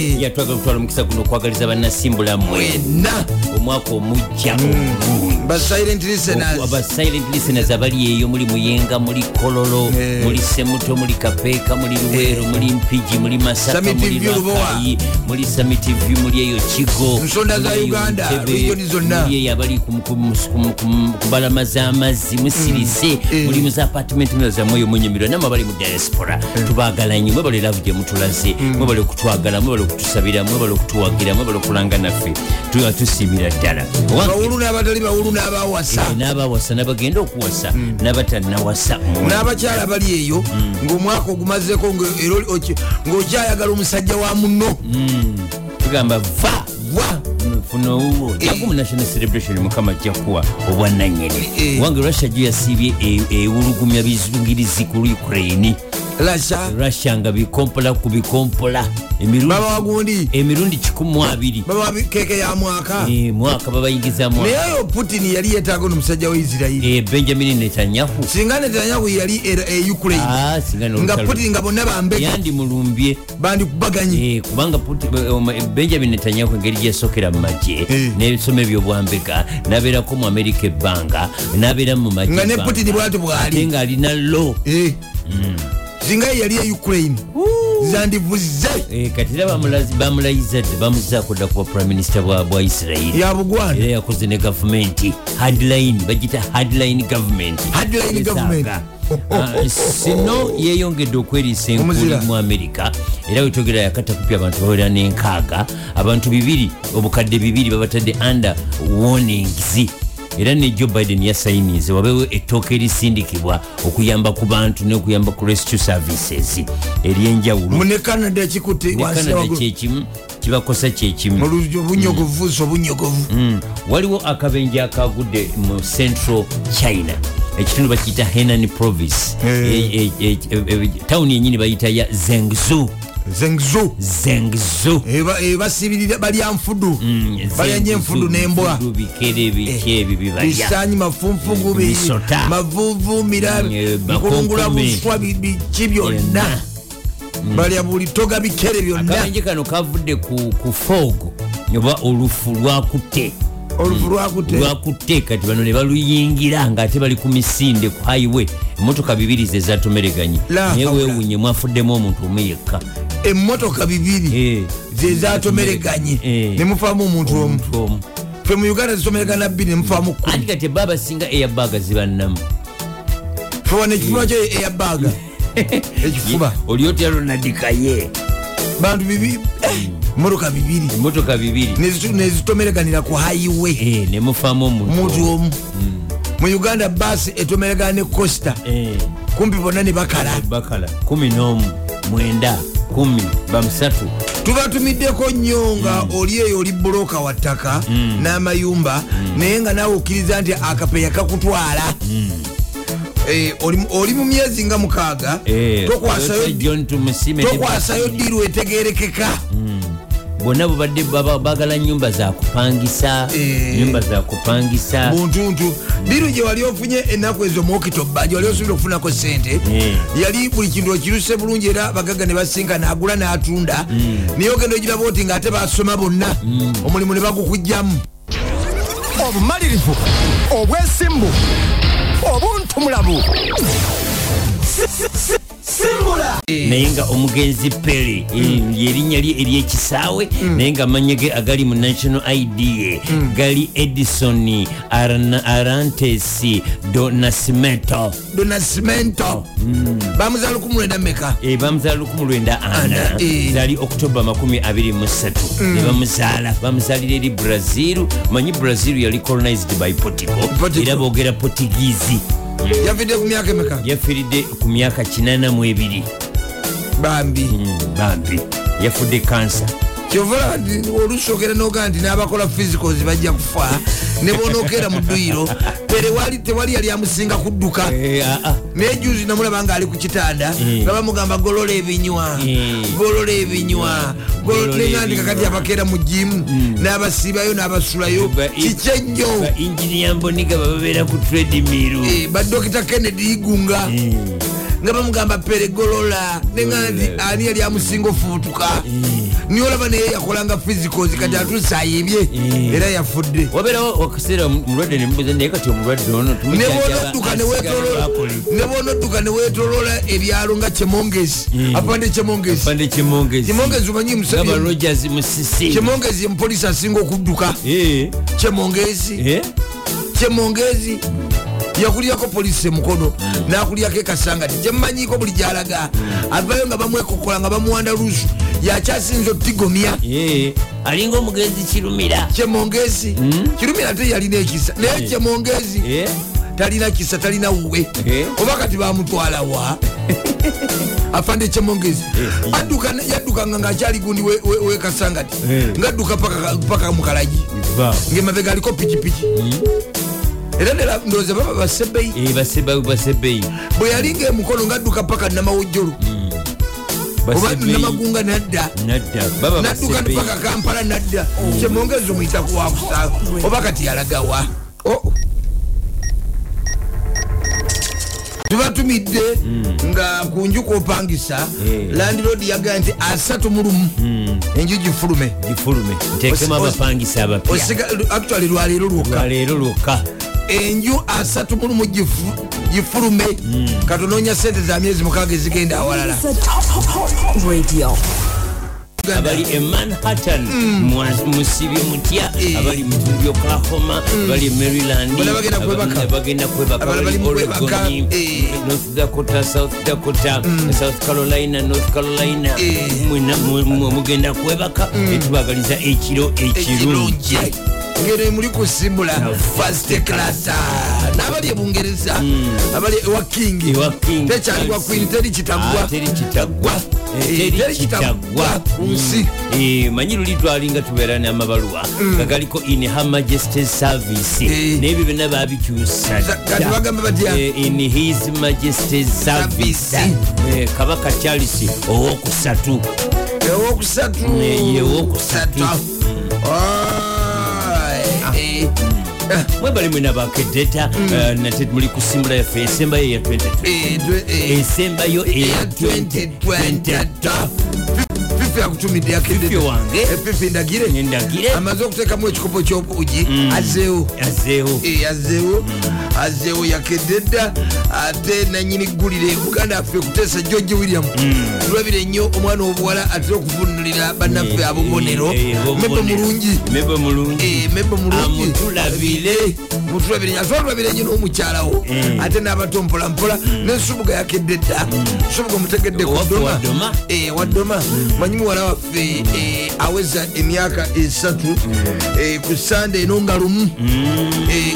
yatwagala okutwala omukisa guno okwagaliza bannasimbulammwe mwena omwaka omujja omulungi ba silent listeners. Abali eyo muli muyenga muli kololo muli semuto muli kapeeka muli luweero muli mpigi muli masaka muli lwakayi muli samitivi muli eyo kigo Nsonda za muli Uganda, regioni zonna. muli eyo abali ku- mbalama z'amazzi musirise Eh. muli mu za apartment milo zammwe eyo munyimirwa namwe abali mu diaspora. Tubaagala nnyo mwebale laavu gye mutulaze mwebale okutwagala mwebale okutusabira mwebale okutuwagira mwebale okulanga naffe Tu- tusiimira ddala. Bawulu n'abatali bawulu n'abawasa. Eh, n'abawasa n'abagenda okuwasa n'abatanawasa n'abakyala bali eyo ng'omwaka ogumazeko nga- era oli- oki- ng'okyayagala omusajja wa muno. Tugamba va wa funa owuwo. Jako mu national celebration mukama ajja kuwa obwannanyini. Eh. wange russia gyo yasiibye e- ewulugumya bizungirizi ku ukraine russia. Nga bikompola ku bikompola. Emirundi- emirundi 12 baba wa keeke ya mwaka. Eh, mwaka babayingizamu naye oyo putin yali yeetaaga n'omusajja wa isirairi Eh, benjamin netanyahu. Singa netanyahu yali era e ukraine Ah, nga putin nga bonna bambeka yandimulumbye bandikubaganye kubanga benjamin netanyahu engeri gyesokera mu magye Eh. n'ebisoma ebyobwambega nabeerako mu amerika ebbanga nabeera mu magye nga ne putin bwati bwali. Ng'alina lo Eh. Singa yali e ukraine. Zandivuze. Eh, kati era bamulazi- bamulayiza dde bamuzaako dda kuba prime minister bwa isirairi yabugwana era yakoze ne gavumenti hardline bagita hardline government. Hardline government. Ah, sino yeyongedde okweriisa enkuli mu amerika era wetogera yakatakupya abantu bawera n'enkaaga. Abantu bibiri obukadde bibiri babatadde under warnings era ne joe biden yasayinize wabeewo ettooka erisindikibwa okuyamba ku bantu n'okuyamba ku rescue services eryenjawulo. Ne canada wagulu kyekimu kibakosa kyekimu. Obunyogovu so bunyogovu Mm. waliwo akabenje akagudde mu central china ekitundu bakiyita henan province. E- e- e- tawuni yenyini bayita ya zengzu zengzu. Zengzu. Basibirira balya nfudu. Balya enfudu n'embwa Enfudu, bibalya bisanyi mafunfugu Misota. mavuvumira Mm, eh, nkulungula buswa bi- biki byonna. Balya buli toga bikere byonna. Akabenje kano kavudde ku, fogo oba olufu lwakutte. Olufu lwakutte. kati bano ne baluyingira nga ate bali ku misinde ku highway. Emotoka bibiri ze zatomereganye La naye weewunye mwafuddemu omuntu omu yekka emmotoka bibiri Eh, zezatomereganye Eh. nemufaamu omuntu omu. Fe mu uganda zitomeregana bbiri nemufaamu kumi kati baba singa airbaga zibannamu. Fe wano ekifuba kyo eyabaga ekifuba. Oli otya ronadikaye bantu bibiri eh, emmotoka bibiri. Emotoka bibiri. Nezitomereganira ku highway. Nemufaamu omuntu omu. omu. Mu uganda baasi etomeregana ne costa kumpi bonna ne bakala. Bakala. 11 mwenda 10 bamusatu. Tubatumiddeko nnyo nga Mm. oli eyo oli buloka wa ttaka n'amayumba Mm. naye nga nawe okkiriza nti akapeya kakutwala Eh, oli- oli mu myezi nga mukaaga Eh, tokwasayo ddiru etegerekeka bonna bubadde bagala nyumba zakupangisa Eh. nyumba zakupangisa buntuntu. Ddiru gye wali ofunye ennaku ezo muokitoba gye wali osobole okufunako sente Eh. yali buli kintu okiruse bulungi era bagaga ne basinkana agula n'atunda. Naye ogenda ogiraba oti ng'ate basoma bonna omulimu ne bagukugjamu obumalirivu obwesimbu obuntumulabu naye nga omugenzi pere yerinnya lye eryekisaawe naye nga amanya ge agali mu national id ye gali edison arantes do nascimento. Donasimento bamuzaala 19 meka Eh, bamuzaala 19 Ana, eh. zaali oktoba 23 ne bamuzaala bamuzaalira eri brazil. Manyi brazil yali colonized by Portugal. era boogera portugiisi yafidde ku myaka emeka? Yafiiridde ku myaka 82 bambi. Bambi. Yafudde kansa kyovula nti olusokera nogaa nti n'abakola physicals bajja kufa ne bonokeera mu dduyiro terewali tewali yali amusinga kudduka Eh, ah, ah. naye juzi namulaba nga ali ku kitanda Eh. nga bamugamba golola ebinywa Eh. golola ebinywa Golola ebinywa. kakati abakeera mu jimu n'abasiibayo n'abasulayo Ba- kiki ba injiniya mboniga bababeera ku tredimiru Eh, badokita kennedy igunga nga bamugamba peregolola nenga nti ani yali amusinga ofuutuka niye olaba naye yakolanga physicals kati atuse ayibye era yafudde. Wabeerawo akaseera mulwadde nemubuza naye kati omulwadde ono nebonodduka newetolola ebyalo nga kyemongezi apande kyemongezi omanyi kyemongezi mupolisi asinga okudduka. Kyemongezi kyemongezi yakulyako polisi emukono nakulyako ekasangati kyemmanyiko buli gyalaga. Avayo nga bamwekokola nga bamuwanda lusu yakyasinza otigomya alinga omugenzi kirumira. Kyemongezi kirumira te yalina ekisa naye kyemongezi talina kisa talina wuwe. Oba kati bamutwalawa afande kyemongezi Adduka- yaddukanga ngaakyali gundi we- we- wekasangati ngadduka paka- mukalagi ngemabega aliko pikipiki era ndowooza baba basebeyi Eh, bwe yalinga emukono ngadduka paka namawojjolo oba Basebeyi. namagunga nadda. Nadduka paka kampala nadda. Kyemongezi omuyitaku wakusa oba kati yalagawa. Oh. tubatumidde nga kunjuka opangisa Eh. landiroad yagaa nti asatu mu lumu. Enju gifulume. Actually lwaleero lwokka enju asatu mu lumu gifu- gifulume. Katonoonya sente za myezi mukaaga ezigenda awalala. Abali e manhattan mwa- musibye mutya Eh. abali mutundi oklahoma e kwebaka. abali- bagenda kwebaka Abalala bali bali mu kwebaka, oregon eh. north dakota south dakota south carolina north carolina. Eh. Mugenda kwebaka. Etubagaliza ekiro ekirungi ngeno muli kusimbula fast class n'abali ebungereza abali ewa king Ewa King. tekyali wa queen teri Ah, kitagwa teri kitagwa Eh, Eh, teri teri kitagwa kitagwa ku nsi. Eh, manyi luli twalinga tubeera n'amabaluwa nga galiko in her majesty service. Eh. n'ebyo byonna babikyusa Za- kati dda. bagamba batya? Eh, in his majesty service. Eh, kabaka charles owokusatu. Ewokusatu Eh, ye owokusatu. Mwebali mwena bakedeta nate muli kusimbula yaffe esembayo eya 2020 esembayo eya 2020 fifi akutumidde Fifi yakedde wange. Fifi ndagire. Nendagire amaze okuteekamu ekikopo ky'obuugi azeewo azeewo Eh, azeewo azeewo yakedde dda ate nanyini ggulire. Buganda affe kuteesa george william. Tulabire nnyo omwana obuwala atera okuvunulira bannaffe abobonero Eh, eh, mebe mulungi. Mebe mulungi. Amutulabire. Mutulabire ate olabire nyo n'omukyalawo. Eh. ate n'abato mpolampola nensubuga yakedde dda. Subuga omutegedde ku Owaffe ddoma wa Ddoma? Eh, ddoma manyi muwala waffe eh, aweza emyaka esatu ku sande eno nga lumu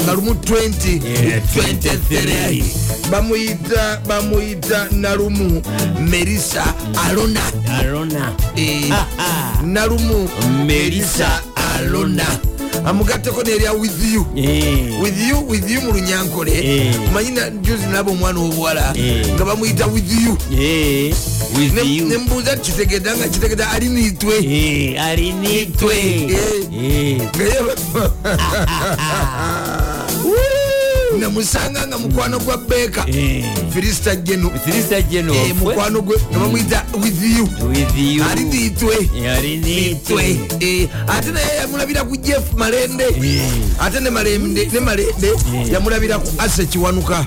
nga lumu 20 Yeah, 23. bamuyita bamuyita nalumu merisa alona. Ah, ah. nalumu Melissa Alona. Amugatteko nerya with you. Eh. with you with you mu lunyankole. Eh. manyi na juzi naba omwana obuwala Eh. nga bamuyita with you. Eh, nemubuuza kitegedda nga kitegedda ali niitwe Eh, alinitwe namusanga nga mukwano gwa beeka. Eh. Sirista General Eh, mukwano gwe nga bamuyita with you. With you. Ali niitwe Eh, ate naye yamulabira ku jeff malende. Ate ne malende yamulabira ku ase kiwanuka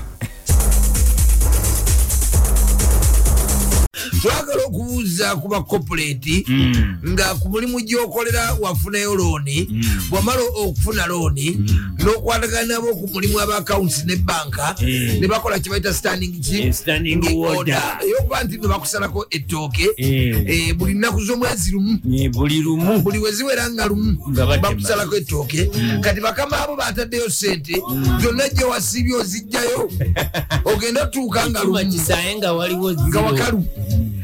twagala okubuuza ku bakopuleeti nga ku mulimu gyokolera wafunayo looni bwamala okufuna looni n'okwatagana nabo ku mulimu abakawunti ne banka Eh. ne bakola ki- Eh, standing order. eyokuba nti nebakusalako ettooke Eh. eh, buli nnaku z'omwezi lumu. Eh, buli lumu. Buli weziwera nga lumu bakusalako ettooke. Kati bakama abo bataddeyo sente zonna gye wasiibye ozijjayo ogenda otuuka nga lumu. nga wakalu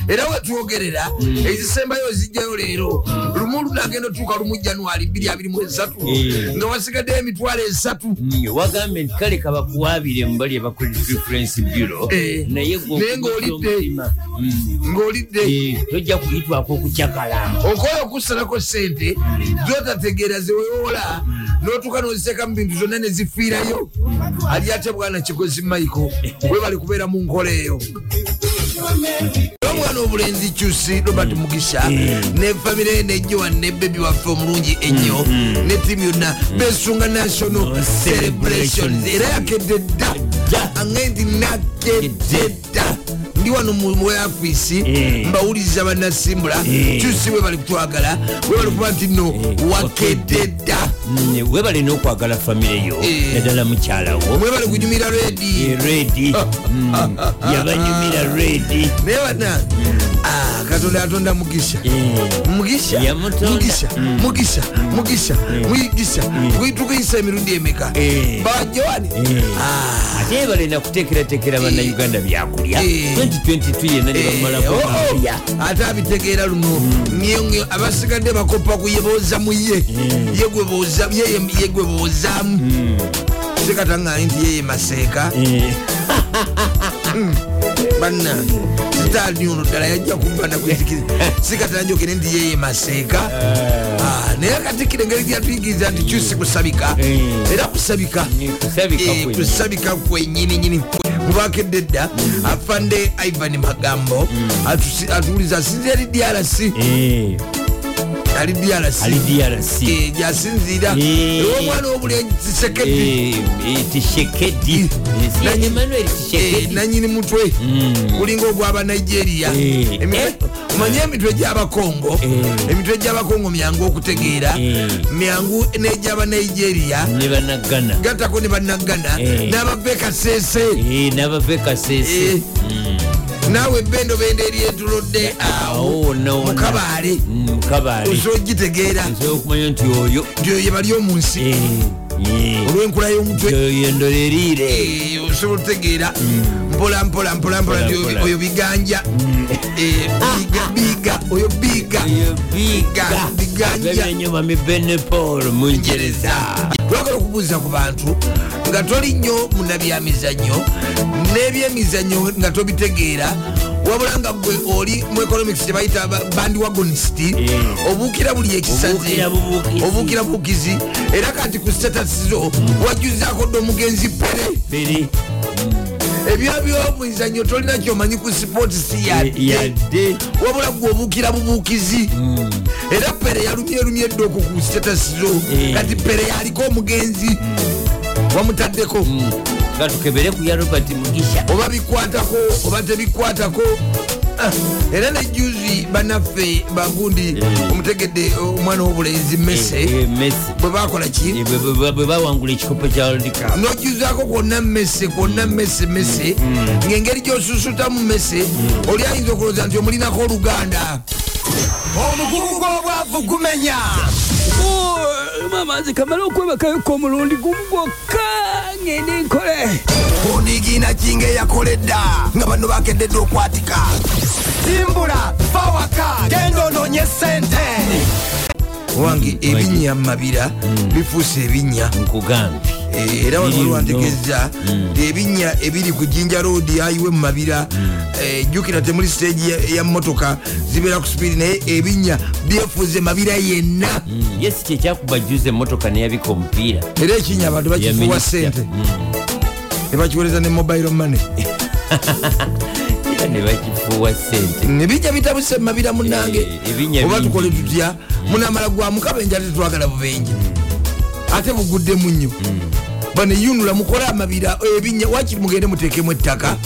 era wetwogerera ezisembayo ozijjayo leero. Lumu lunagenda otuuka lumu januari 223 Eh. nga wasigaddeyo emitwalo esatu. Wagambye nti kale kabakuwaabire mu bali aba credit reference bureau Eh. naye ng'olidde. omutima. Ng'olidde. Tojja kuyitwako okucakala okola okusalako sente zotategeera zewewola notuuka noziteeka mu bintu zonna nezifiirayo ali ate bwana kigozi michael? We bali kubeera mu nkola eyo omwana obulenzi kyusi robert mugisha ne famire nejjowa ne bebi waffe omulungi ennyo ne tiimu yonna. Besunga national celebrations. Era yakedde dda aŋe nti nakedde dda ndi wano mu afisi mbawuliriza bannasimbula. Kyusi we bali kutwagala we bali kuba nti no wakedde dda Mm, webalina okwagala famire yo Eh. naddala mukyalawo mwe bali kunyumira redi redi Mm, yabanyumira redi naye bana ah, katonda yatonda mugisha. Mugisha? Yamutonda. mugisha. Mugisha. Mugisha. Mugisha. Tukuyisa emirundi emeka? Eh. bajowani ate balina kutekeratekera bannayuganda byakulya. Eh. 2022 yenna ne bamala kuya ate abitegeera luno. Abasigadde bakopa ku yebooza mu ye gwe booza- ye- ye gwe boozaamu sikataŋŋani nti yeye maseeka bannange sitaani ono ddala yajja kubbana kwetikira sikatanjogere nti yeye maseeka Ah, naye katikira engeri gyatuyigiriza nti kyusi kusabika. Eh. era kusabika. Kusabika Eh, kwenyininyini mubakedde dda afande ivan magambo. Atusi- atuwuliza asinzira ali drc ali drc ali drc Eh, gyasinziira Eh. ewomwana w'obulenzi tisekedi tishekedi Nanyi- emmanuel Eh, tishekedi nanyini mutwe. Kulinga ogwaba nigeria. Eh. Omanye emitwe gy'abakongo Eh. emitwe gy'abakongo myangu okutegeera. Eh. myangu n'egyaba nigeria. Ne banagana gattako ne bannagana Eh. n'abava ekasese nabave kasese Eh. Naawe bendo benda eri etulodde awo nona mukabaale. Osobola ogitegeera okumanya nti oyo. Nti oyo bali omu nsi. Eh, olw'enkula y'omutwe. Oyo endoleriire Eh, osobola otegeera mpola mpola mpola mpola nti oyo- biganja. Eh, biga biga oyo biga. Oyo biga. Biganja. Gabirenyuma mi benepol mungereza. Twagala okubuuza ku bantu nga toli nnyo munabyamizannyo n'ebyemizannyo nga tobitegeera wabula nga gwe oli mu economics tebayita ba- bandi wagonist Eh. obuukira buli ekisaze Obuukira bubuukizi. Era kati ku status zo wajjuzaako dde omugenzi pere ebyo byomuzannyo tolina kyomanyi ku sports si yadde wabula gwe obuukira bubuukizi. Era pere yalumyerumye edde okwo ku status zo. Eh. kati pere yaliko omugenzi. Wamutaddeko. Nga tukebere ku ya robert mugisha. Oba bikwatako oba tebikwatako era nejuzi banaffe bagundi omutegedde omwana w'obulenzi mese Eh, eh, bwe bakola ki? Eh, bwe- bawangula ekikopo kya cup. Nojuzaako kwonna mese kwonna mese mese ng'engeri gyosusutamu mese oli ayinza okulowooza nti omulinako oluganda. Omugugu gw'obwavu gumenya. Mamazi kamala okwebakayoka omulundi gumu gwokka ngende nkole. Onigiina kinga eyakoledda nga bano bakededde okwatika simbula fawaka genda onoonye sente. Wange ebinnya mumabira bifuuse ebinnya. Nkugambye. Eh, era wano Biri waliwantegeeza nti ebinnya ebiri ku jinja road ayiwe mu mabira. Eh, jjukira temuli stage ya- ya motoka zibeera ku speedi naye ebinnya byefuze mabira yenna. Mm, yesi kyekyakuba juza emotoka neyabika omupiira. Era ekinya abantu bakifuwa sente Mm. nebakiwereza ne mobile money era nebakifuuwa sente ebinnya bitabuse mumabira munange Eh, ebinnya oba tukole tutya? Munamala gwa mukabenje ate twagala bubenje. Ate buguddemu nnyo baneyunula mukole amabira ebinnya wakiri mugende muteekemu ettaka?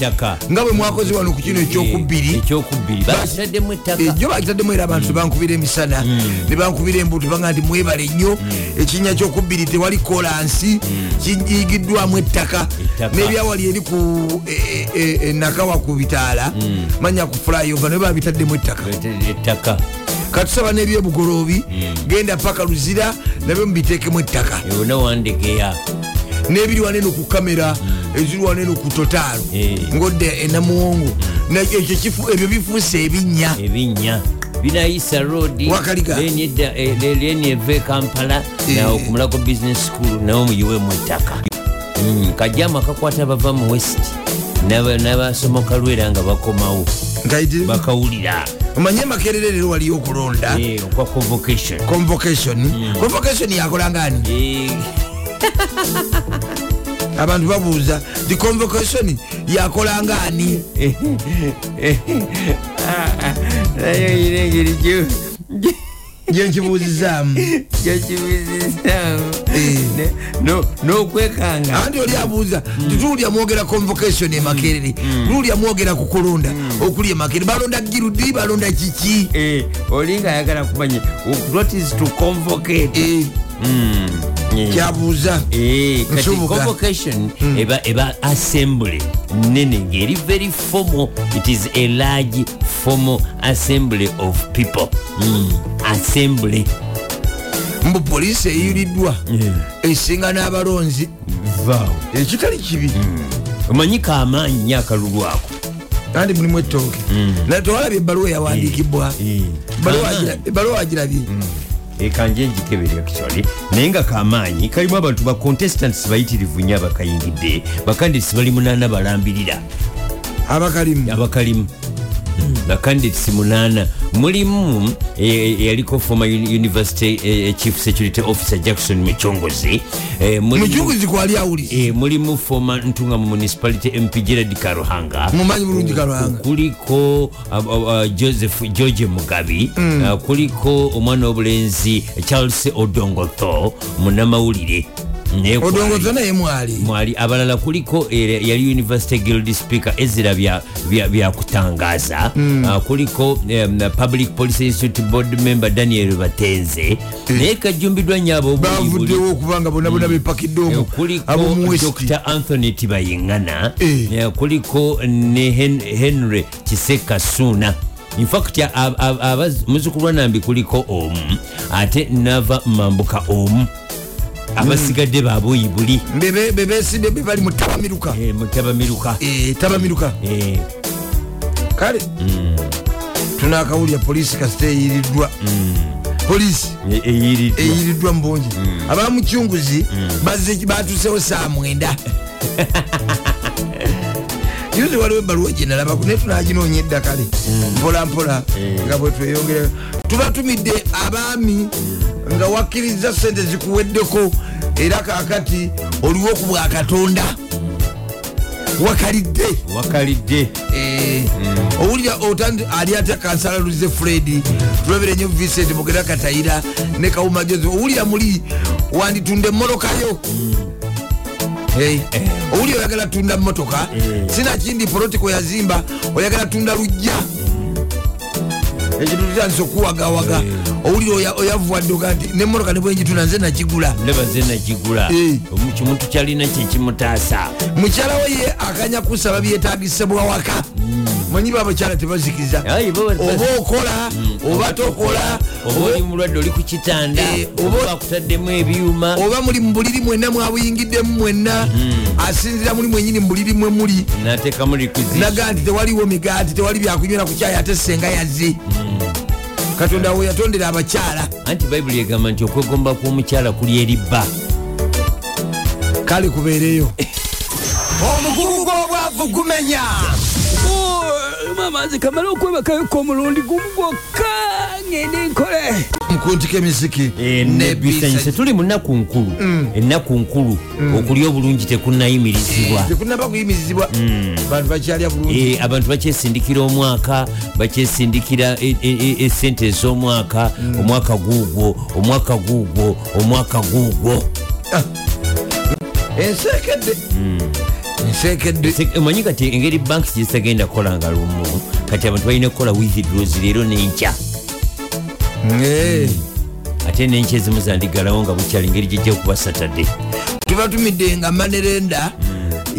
Nga bwe mwakoze wano ku kino ekyokubiri. Bakitaddemu ejo bakitaddemu era abantu tebankubira emisana. Nebankubira embuto banga nti mwebale nnyo. Ekinnya kyokubiri tewali kolansi. Kiyigiddwamu ettaka. N'ebyawali eri ku e- e- e- nakawa ku bitaala. Manya ku flyova naye babitaddemu ettaka. Ettaka. Katusaba n'ebyobugoloobi. Genda paka luzira nabyo mubiteekemu ettaka n'ebiri waneno ku kamera eziri waneno ku totaalo. Eh. ngodde enamuwongo ebyo bifuuse ebinnya. Ebinnya. Binayisa road leni eva e kampala Eh. nawe kumulako business school nawe muyiwemu ettaka Mm, kajamu akakwata bava mu west. N'aba- n'abasomoka lwera nga bakomawo. Bakawulira. Omanye makerere leero waliyo okulonda. Eh, convocation. Convocation. Convocation yakolangani Eh, abantu babuuza the convocation yakolanga ani? Naye oyina engeri gyo gyenkibuuzizaamu gyokibuzisaamu Eh. n'okwekanga anti oli abuuza tituulya mwogera convocation emakerere luulya mwogera ku kulonda okuli emakerere balonda girudi balonda kiki? Eh, oli nga ayagala kumanya what is to convocate? Mm, eh. Kyabuuza Eh, convocation eba, eba assembly. Nene ngeri very formal. It is a large formal assembly of people. Mm. assembly. Mbu poliisi eyuliddwa esinga n'abalonzi. Ekitali kibi. Omanyika amaanyi nyo akalulu ako? Anti mulimu ettooke. Naye tewalabye ebbaluwa eyawandiikibwa. Eh. Ebbaluwa agirabye ekanje njikeberya actually naye nga kamaanyi kalimu abantu ba contestants bayitirivu nnyo abakayingidde bakandidats bali munaana balambirira abakalimu. Abakalimu bakandidats munaana. Mulimu eh, yaliko former uni- university eh, chief security officer jackson muchongozi eh, mulimu- mucunguzi kwali awuliza eh, mulimu former ntunga mu municipality mp gerard karuhanga. Mumanyi bulungi kalwanga kuliko uh, uh, joseph george mugabi. Uh, kuliko omwana w'obulenzi charles odongotho munamawulire odongozo naye mwali mwali abalala kuliko eh, yali university guild speaker ezira bya- bya- byakutangaza uh, kuliko um, public policy institute board member daniel batenze naye kajumbiddwa nnyo abobuli bavuddewo okubanga bonna bonna bepakidde omwo kuliko dr anthony tibayiŋŋana Eh. eh, kuliko ne Hen- henry kiseka suuna infact a- a- abaz- muzukulwa nambi kuliko omu ate nava mambuka omu abasigadde babuyi buli. Bebe- bebesidde be bali mu tabamiruka Eh, mutabamiruka. Eh, tabamiruka. Eh, kale tunakawulya polisi kasita eyiriddwa polisi. E- eyiriddwa eyiriddwa mu bungi abamucunguzi bazze- batusewo saa mwenda yuzi waliwo ebbaluwa gyenalabaku naye tunaginonya edda kale mpola mpola nga bwe tweyongera tubatumidde abaami nga wakkiriza sente zikuweddeko era kakati oliwo ku bwa katonda. Wakalidde. Wakalidde. Eh, owulira otandi ali atya kansalaluze fred tulabire nyo vincent mugera katayira ne kawuma joseph. Owulira muli wanditunda emmolokayo Hey, owulira oyagala tunda motoka sinakindi protiko yazimba oyagala tunda lujja. Ekintu tutandisa okuwagawaga owulira oya- oyavuwaddoga nti nemotoka nebwenjitunda nze nakigula. Ndaba ze nagigula Eh. Kimuntu kyalina kyekimutaasa mukyala we ye akanya kusaba byetagisibwa waka. Manyi babakyala tebazikiriza Ayi, bo- oba okola oba tokola oba oli mulwadde oli ku kitanda Eh, oba- bakutaddemu ebyuma. Oba muli mu buliri mwenna mwabuyingiddemu mwenna. Asinzira muli mwenyini mu buliri mwe muli. Naga nti tewaliwo migaati tewali byakunywera ku kyayi ate senga yazze katonda we yatondera abakyala. Anti bayibuli egamba nti okwegomba kw'omukyala kuli eribba kale kubeereyo. Omugugu gw'obwavu gumenya. Mama nze kamala okwebakayoka omulundi gumu gwokka ngende nkole? Mukuntika emisiki nebisanyise tuli mu nnaku nkulu. Ennaku nkulu. Okulya obulungi tekunnayimirizibwa tekunaba kuyimirizibwa bantu bakyalya bulungi. Eh, abantu bakyesindikira omwaka bakyesindikira e- e- e- esente ez'omwaka. Omwaka guugwo omwaka guugwo omwaka guugwo ensekedde ensekedde Se- omanyi kati engeri banki gyezitagenda kukolanga lumu? Kati abantu balina kukola withdraws leero nenkya. Eh. Ate nenkya ezimu zandigalawo nga bukyali engeri gyejja kuba satadde tubatumidde nga manerenda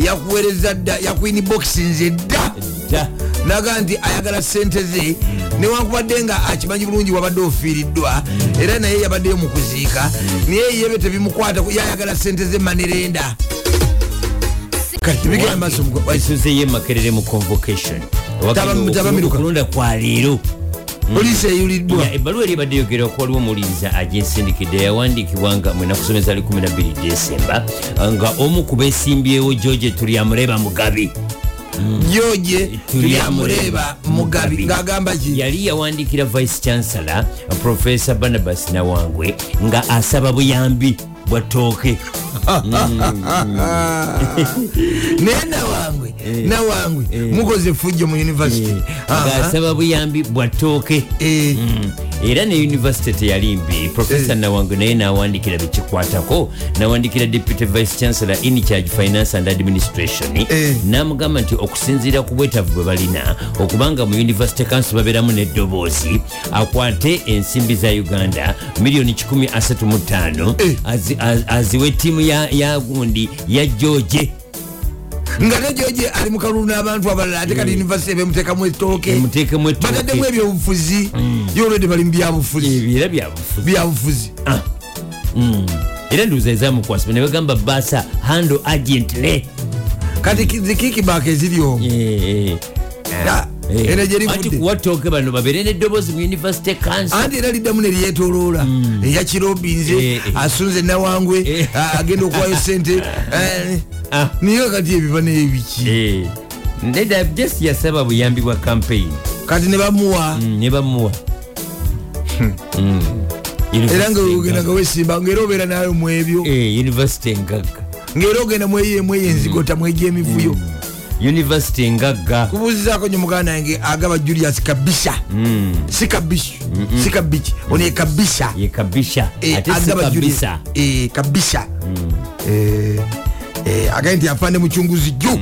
yakuweereza dda yakwini boxi nze dda naga nti ayagala sente ze newankubadde nga akimanyi bulungi wabadde ofiiriddwa era naye yabaddeyo mu kuziika naye yebe tebimukwata yayagala sente ze manerenda bigenda maaso mu- isuzeyo emakerere mu convocation Taba- tabamiruka. okulonda kwa leero poliisi eyuliddwa ebbaluwa eri ebadde yogera ko waliwo omuwuliriza agyesindikidde yawandiikibwa nga mwenakusomeza ali 12 desemba nga omu ku beesimbyewo george tulyamuleba mugabi. George tulyamuleeba mugabi ng'agamba ki? Yali yawandiikira vice chancellor profesa barnabas nawangwe nga asaba buyambi bwatooke naye nawangwe nawangwe mukoze fujjo mu univesity ngaasaba buyambi bwatooke. Mm. Era ne univesity teyalimbi profesa Eh. nawange naye nawandikira bekikwatako nawandikira deputy vice chancellor in charge finance and administration namugamba nti okusinziira ku bwetavu bwe balina okubanga mu university council babeeramu n'eddoboozi akwate ensimbi za uganda miliyoni 135 Eh. azi- az- aziwe ttiimu ya- ya gundi ya george nga nejoje ali mukalulu n'abantu abalala ate kati univesity emuteekemu ettooke. Bataddemu ebyobufuzi yolwedde bali mu byabufuzi. Byabufuzi. Byabufuzi. Era ndowooza ezamukwasibwa ne bagamba basa handle agently kati zikikibaka eziri omwo Ah, era gye anti livudde. kuwatooke bano babeere n'eddoboozi mu university council anti era liddamu neryetoloola eyakirobinze Eh, eh. asunze nawangwe Eh. agenda okuwayo sente eh, Ah. niye kati ebiva nebiki. Eh, nedda just yasaba buyambi bwa campaign. Kati ne bamuwa Mm, ne bamuwa Mm. era nga University ogenda nga wesimba ngaera obeera nayo mu ebyo. Eh, university engagga ngaera ogenda mweyemu eyenzigota mwegya emivuyo university engagga kubuuzizaako nyo muganda wange agaba julius kabisha. Mm. si kabishu si kabiki ono ye kabisha. Ye kabisha. Eh, ate si kabisa kabisha. Eh, eh, agaye nti afande mucunguzi ju.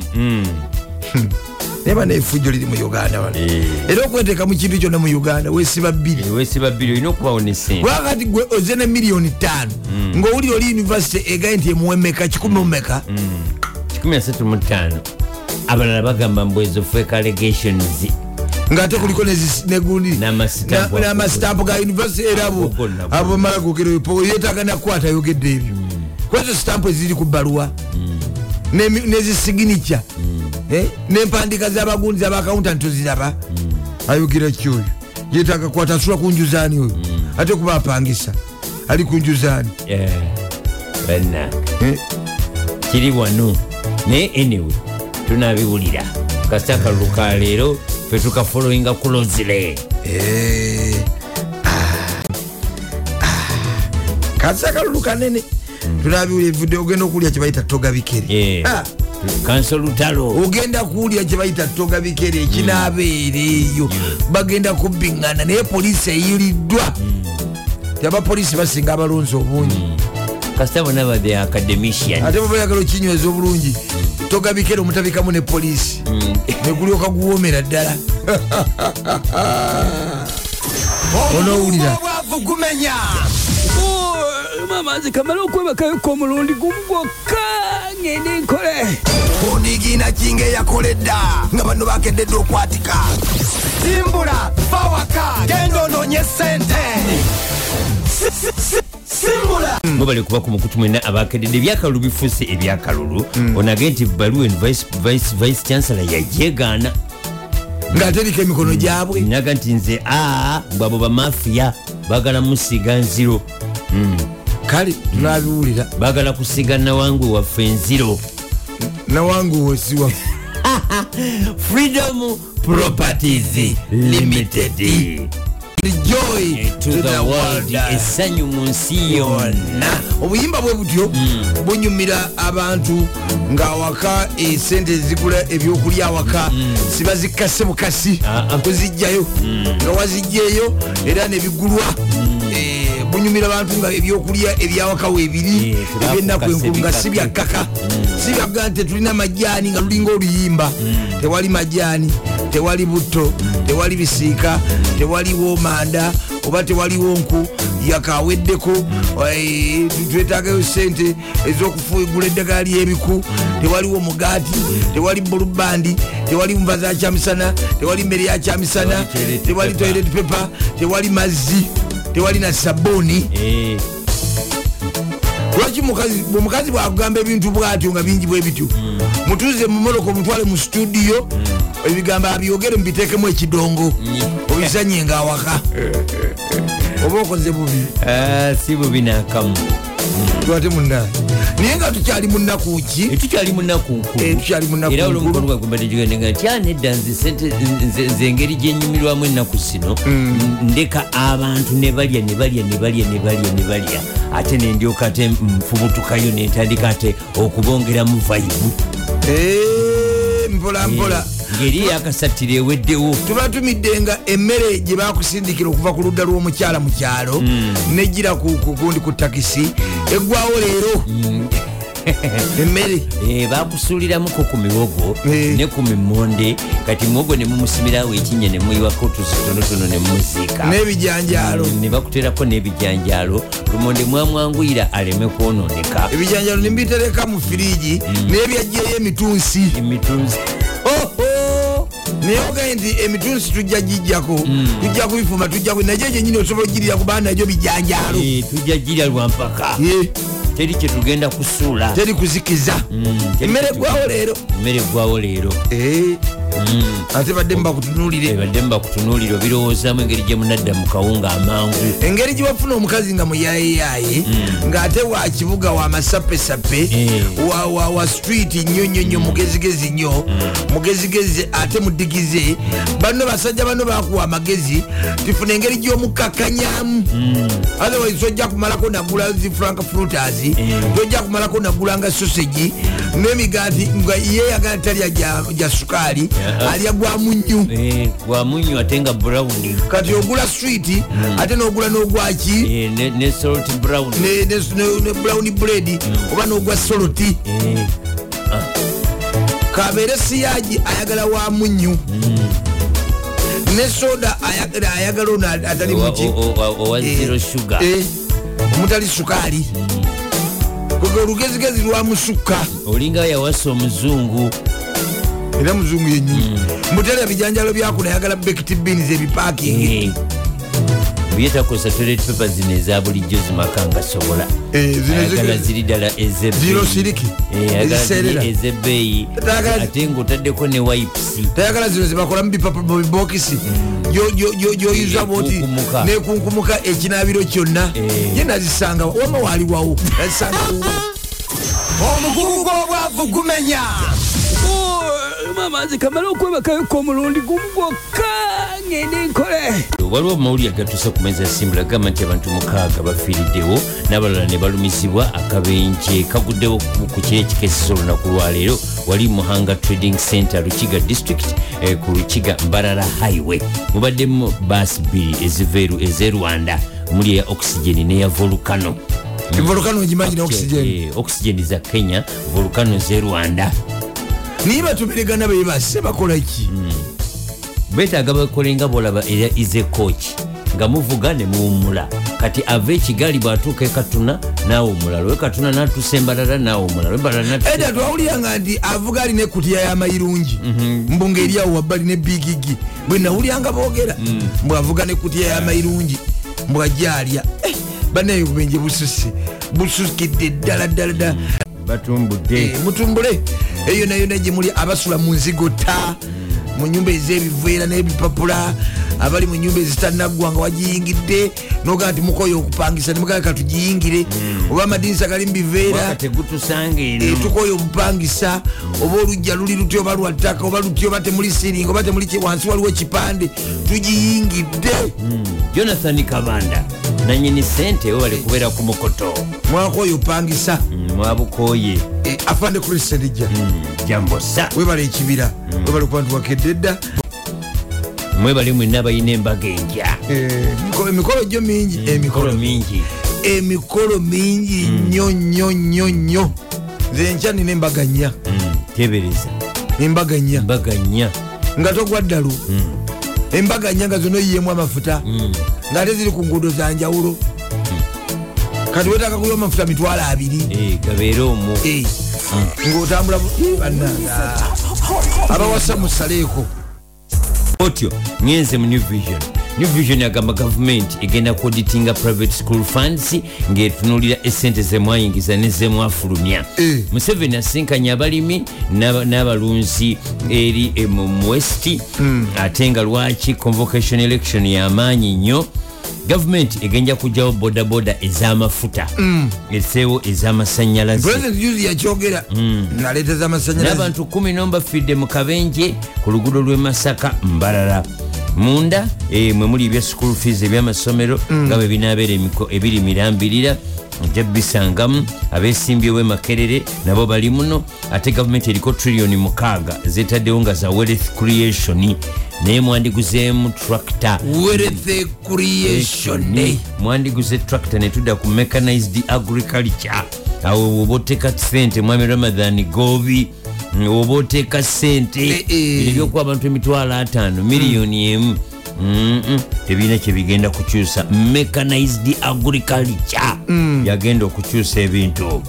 Naye bana efujjo liri mu uganda wano. Eh. era okweteeka mu kintu kyonna mu uganda wesiba bbiri. Wesiba bbiri olina okubawo ne sente lwakati gwe oze ne miliyoni ttaano ng'owulira oli univesity egaye nti emuwemeka kikumi mumeka 135 abalala bagamba mbwezo fake allegations. Ng'ate kuliko negundi N'amasitampu na- n'amasitampu ga univesity era abo Ago gonna gonna. abo bamala gogerepo yetaaga nakwata ayogedde ebyo. Kwezo sitampu eziri ku bbaluwa. N'emi- n'ezisiginica Eh, n'empandiika z'abagundi z'abakawuntanti toziraba. Ayogera kyoyo yetaaga kwata asula ku njuzaani oyo? Ate kuba apangisa. Ali ku njuzaani Eh, Eh, kiri wano. Naye anyway tunabiwulira. Kasita akalulu ka leero fetukafolowinga kulozire eh, ah, ah. kasi akalulu kanene tunabiwulira evudde ogenda okuwulira kyebayita toga bikere Ah, kanso lutalo. Ogenda kuwulira kyebayita toga bikere ekinaabeera eyo. Bagenda kubbiŋŋana naye poliisi eyiiriddwa ti abapoliisi basinga abalonzi obungi. Kasita bona ba the academician. Ate bwe bayagala okinyweza obulungi toga bikere omutabikamu ne poliisi negulyoka guwoomera ddala. Onowulira. Oh, nze kamala okwebakayoko omulundi gumu gwokka ngende nkole. Onigiina kinga eyakoledda nga bano bakededde okwatika. Simbula bawaka genda ononye sente Bali kuba ku mukutu mwena abakedde ebyakalulu bifuuse ebyakalulu. Onage nti baluwa vice, vice, chancellor yajegaana ng'ate eriko emikono gyabwe. Naga nti nze aa mbwe abo bamafiya bagala musiga nziro. Kale tunabiwulira. Bagala kusiga nawangwe waffe enziro. Nawange wosiwa freedom properties limited essanyu mu nsi yonna. Obuyimba bwe butyo bunyumira abantu ng'awaka esente ezigula ebyokulya awaka siba zikase bukasi Ah, ah. kuzijjayo nga wazijjaeyo era nebigulwa Eh, bunyumira abantu nga ebyokulya ebyawaka weebiri Eh, ebyenaku enkulu nga si byakkaka si byaga nti tulina majaani nga lulinga oluyimba tewali majaani tewali butto tewali bisiika tewaliwo manda oba tewaliwo nku yakaweddeko eh, twetagayo sente ezokufugula eddagala lyebiku tewaliwo mugaati tewali bulubandi tewali nva za kyamisana tewali mmere ya kyamisana Tewali toilet paper. tewali mazzi tewali na sabuni Eh, lwaki mukazi- omukazi bwakugamba ebintu bwatyo nga bingi bwe bityo? Mutuze mumoloko mutwale mu studio ebigambo abyogere mubiteekemu ekidongo obisanye nga awaka. Oba okoze bubi? Ah, si bubi nakamu. Twate munna? Naye nga tukyali munaku ki? Tukyali munaku nkulu Eh, tukyali mu nnaku era nkulu. olumukono gwagumbatekiganenga nti anedda nze sente nze- nze engeri gyenyumirwamu ennaku zino. Mm. ndeka abantu ne balya ne balya ne balya ne balya ne balya. Ate nendyoka ate nfubutukayo nentandika ate okubongeramu vaibu Eh, mpola mpola ngeri yakasatira eweddewo. Tuba tumiddenga emmere gye bakusindikira okuva ku ludda lw'omukyala mu kyalo nejgira kugundi ku takisi eggwawo leero. Emmere. Eh, bakusuuliramuko ku miwogo Eh. ne ku mimonde kati muwogo ne mumusimirawo ekinnya ne muyiwako otuzi tonotono ne mumuziika. N'ebijanjaalo. Ne bakuterako n'ebijanjaalo lumonde mwamwanguyira aleme kwononeka. Ebijanjaalo nembitereka mu firiji n'ebyajjeyo emitunsi. Emitunzi naye ogaye nti emitunsi tujja gijjako. Tujja kubifuma tujja naye gyenyini osobola ogirira kubanga nagyo bijanjaalo Eh, tujja girya lwampaka teri kyetugenda kusuula. Teri kuzikiza. Teri emmere gwawo leero. Emmere eggwawo leero. Eh, ate badde mubakutunuulire ebadde mubakutunuulira obirowoozamu engeri gye munadda mu kawunga amangu. Engeri gye wafuna omukazi nga muyayeyaye ng'ate wa kibuga wa masapesape Eh. wa, wa, wa street nnyo nnyo nnyo mugezigezi nnyo mugezigezi ate mudigize bano basajja bano bakuwa amagezi tifuna engeri gy'omukakkanyamu. Otherwise tojja kumalako nagula zi frank fruiters tojja kumalako nagulanga sausage n'emigaati nga yeyagala talya gya sukaali. Alya gwa munnyu Eh, gwamunyu ate nga brown. Kati ogula switi ate n'ogula n'ogwaki Eh, ne brown. Bread oba n'ogwa soloti Eh, kabeere siyaji ayagala wa munyu. Ne soda ayagala ono atali owa- muki. o- o- owa zero sugar. eh, omutali sukaali. Kwege olugezigezi lwa musukka. Olinga yawasa omuzungu era muzungu yenyini mbutalya bijanjalo byakuno ayagala bekit beans ebipakingi Eh, byetakozesa toilet paper zino eza bulijjo zimaka nga sobola. Eh, ayagala zi- ziri ddala ezebbeeyi. Ayagala- ate ngaotaddeko ne wipes. Tayagala zino zebakolamu bibokisi gyoyuza bwoti Nekunkumuka. ekinabiro kyonna. Eh. ye nazisanga wama waliwawo nazisanga omugugu gw'obwavu gumenya mama nze kamala okwebakayoko omulundi gumu gwokka ngende nkole. Waliwo amawulire agatuse ku meza yasimbula gamba nti abantu mukaaga bafiiriddewo n'abalala ne balumizibwa akabenje kaguddewo ku- kiri ekikesisa olunaku lwaleero wali muhanga trading center lukiga district eh, ku lukiga mbarara highway. Mubaddemu baasi bbiri eziva ez'erwanda muli eya oxygen n'eya volcano. Volukano ogimanyi ne oxygen Eh, oxygen za kenya volcano z'erwanda niye batumirigana bebase bakolaki betaaga bakolenga bolaba era ize coach. Nga muvuga ne muwumula kati ava ekigali bwatuuka ekatuna naawe omulala wekatuna natusa embalala naawe omulala embalala natusa- eda twawulyanga nti avuga alina ekutiya y'amayirungi mbu ngaeriawo wabbali ne bigigi bwe nawulyanga boogera mbwavuga nekutiya y'amayirungi mbwajja alya Eh, banaye obubenje bususe busukidde ddala ddala ddala batumbudde. Eh, mutumbule. Eyo nayona gye muli abasula mu nzigota mu nyumba ez'ebiveera n'ebipapula abali mu nyumba ezitanaggwa nga wagiyingidde nogaa nti mukoyo okupangisa nemugaa katugiyingire oba amadinisa gali mu biveera waka tegutusanga Eh, tukoye obupangisa oba olujja luli luti oba lwa ttaka oba luti oba temuli siringa oba temuli wansi waliwo ekipande tugiyingidde. Jonathan kabanda nanyini sente we bali kubeera ku mukoto. Mwakoyo opangisa. Mm, mwabukoye. Eh, afande kristenija jambosa webala ekibira. Webala okuba nti wakedde dda mwebali mwena balina embaga enja. Emiko- emikolo gyo mingi. Mikolo emikolo mingi. Emikolo mingi nnyo nnyo nnyo nnyo. Nze nkya nina embaga nnya. Mm, tebereza embaga nnya. Embaga nnya. Nga togwa ddalu. Embaga nnya nga zonna oyiyemu amafuta ngaate ziri ku nguudo za njawulo. Kati wetaka kuya amafuta mitwalo abiri. Eh, gabeere omwo Eh, ng'otambula bu- Eh, bannanga abawasa musaleeko otyo ngenze mu new vision new vision agamba gavumenti egenda kuoditinga private school funds ng'etunulira esente zemwayingiza nezemwafulumya Eh. museveni asinkanye abalimi n'aba- n'abalunzi eri eh, mu west. Ate nga lwaki convocation election yamaanyi nnyo? Gavumenti egenja kugjawo bodaboda ez'amafuta. Eseewo ez'amasanyalaze president juzi yakyogera. Naleeta z'amasanyalaze n'abantu kumi n'omu bafidde mu kabenje ku luguudo lw'e masaka mbalala munda eh, mwe muli ebya school fees ebyamasomero nga bwe binaabeera ebiri mirambirira ojja bisangamu abesimbyewo emakerere nabo bali muno ate gavumenti eriko trillioni mukaaga zetaddewo nga za wealth creation naye mwandiguzeemu tractor. Creation mwandiguze tractor netudda ku mechanized agriculture. Awo oba oteeka sente mwami ramadhan gobi mm, oba oteeka sente Eh, eh. ebyokuwa abantu emitwalo ataano miliyoni emu. Mm-mm, tebirina kyebigenda kukyusa. Mechanized agriculture yagenda okukyusa ebintu.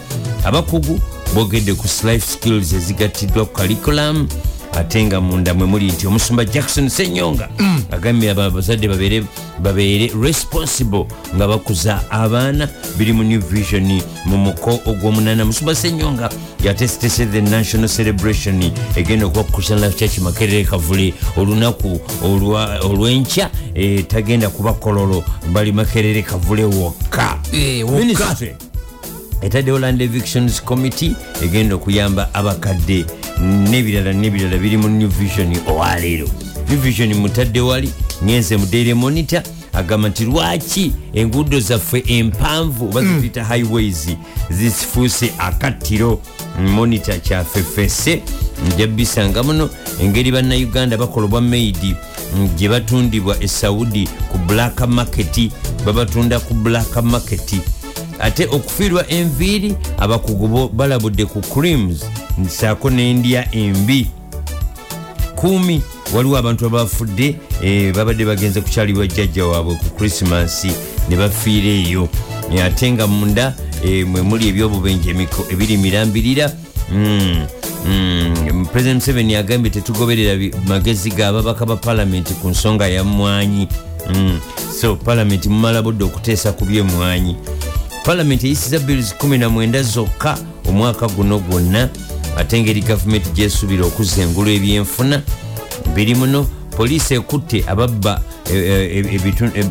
Abakugu bogedde ku life skills ezigattiddwa ku curriculum ate nga munda mwe muli nti omusumba jackson senyonga agambye abazadde babeere babeere responsible nga bakuza abaana biri mu new vision mu muko ogw'omunana musumba senyonga yatesitese the national celebration egenda okuba ku christian life church makerere kavule. Olunaku olw'enkya eh, tagenda kuba kololo. Bali makerere kavule wokka. Etaddewo land evictions committee egenda okuyamba abakadde n'ebirala n'ebirala biri mu new vision. Owaleero new vision mutadde wali ngenze mu daily monitor agamba nti lwaki enguudo zaffe empanvu oba zituyita highways zifuuse akattiro monitor kyaffe fesse nja bisanga muno engeri bannayuganda bakola obwa maidi gye batundibwa e saudi ku black market babatunda ku black market ate okufiirwa enviiri abakugu balabudde ku creams nsaako n'endya embi. Kumi waliwo abantu abafudde eh, babadde bagenze kukyalibwa jjajja waabwe ku krisimansi ne bafiira eyo. Eh, ate nga munda eh, mwe muli ebyobubenje ebiri mirambirira Mm, mm, president museveni agambye tetugoberera magezi g'ababaka ba palamenti ku nsonga ya mwanyi. Mm, so palamenti mumala budde okuteesa ku byemwanyi palamenti eyisiza bills 19 zokka omwaka guno gwonna ate ngeri gavumenti gyesuubira okuzengula ebyenfuna. Biri muno poliisi ekutte ababba e- e- e-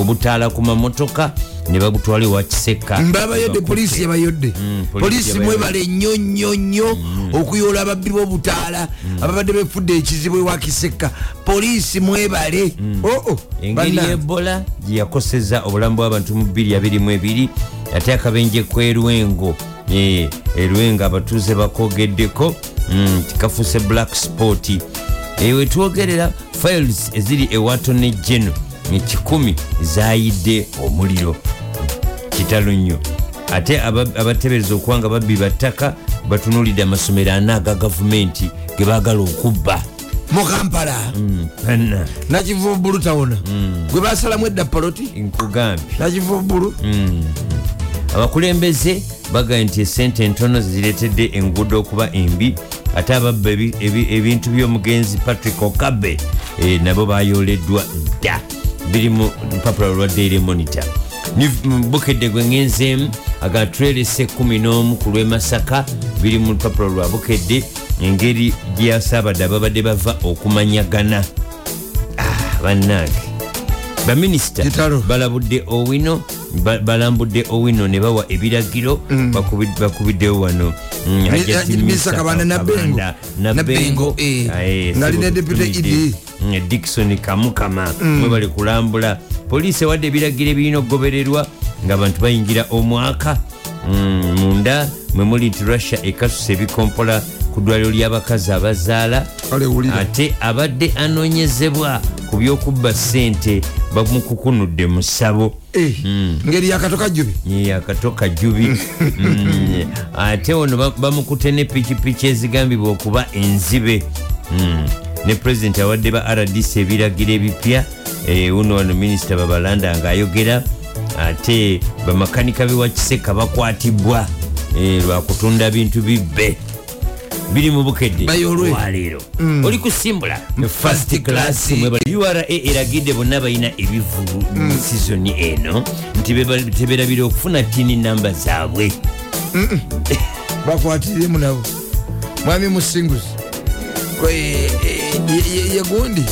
obutaala ku mamotoka ne babutwala ewa kiseka. Mbabayodde poliisi yabayodde Mm, poliisi mwebale nnyo nnyo nnyo okuyoola ababbi b'obutaala ababadde befudde ekizibu ewa kiseka. Poliisi mwebale. Oo engeri ebola gye yakoseza obulamu bw'abantu mu 222 ate akabenje kwerwengo Eh, erwengo abatuuze bakogeddeko mm, tikafuuse black sport wetwogerera files eziri ewatone geno ekikumi zayidde omuliro. Kitalo nnyo. Ate aba- abateebereza okuba nga babbi battaka batunulidde amasomero ana aga gavumenti ge baagala okubba. Mu kampala? Panna, nakivubu bulu tawona gwe basalamu edda poloti nkugambye nakivubu bulu abakulembeze bagambye nti esente entono ziretedde enguudo okuba embi ate ababba ebi- ebi- ebintu by'omugenzi patrick okabe eh, nabo bayoleddwa dda. Biri mu lupapula lwa daily monitor. Ni- m- bukedde gwe ngenzeemu aga trelese 11 ku lw'emasaka biri mu lupapula lwa bukedde engeri gyeyasaabadde ababadde bava okumanyagana. Ah, bannange. Baminisita balabudde owino balambudde owino ne bawa ebiragiro bakubi- bakubiddewo wano Mm, Minisita Misa Kabanda. Nabbengo, eh. Aye, Nga alina sibo Deputy. Idi. Mm, dikson kamukama mwe bali kulambula poliisi ewadde ebiragiro ebirina okugobererwa ng'abantu bayingira omwaka Mm, munda mwe muli nti russia ekasusa ebikompola ku ddwaliro ly'abakazi abazaala ate abadde anoonyezebwa ku byokubba ssente bamukukunudde mu ssabo Eh, ngeri yakatoka jubi. Yakatoka jubi. Mm, ate ono ba- bamukute ne pikipiki ezigambibwa okuba enzibe. Mm, ne pulezidenti awadde ba rdc ebiragiro ebipya. Eh, uno wano minisita babalanda ngaayogera ate bamakanika bewa kiseka bakwatibwa. Eh, lwakutunda bintu bibbe biri mu bukedde. Waleero oli kusimbula First class. ura eragidde bonna balina ebivulu mu sizoni eno nti teberabira okufuna tini namba zaabwe. Bakwatiremu nabo. Mwami musinguzi. Yegundi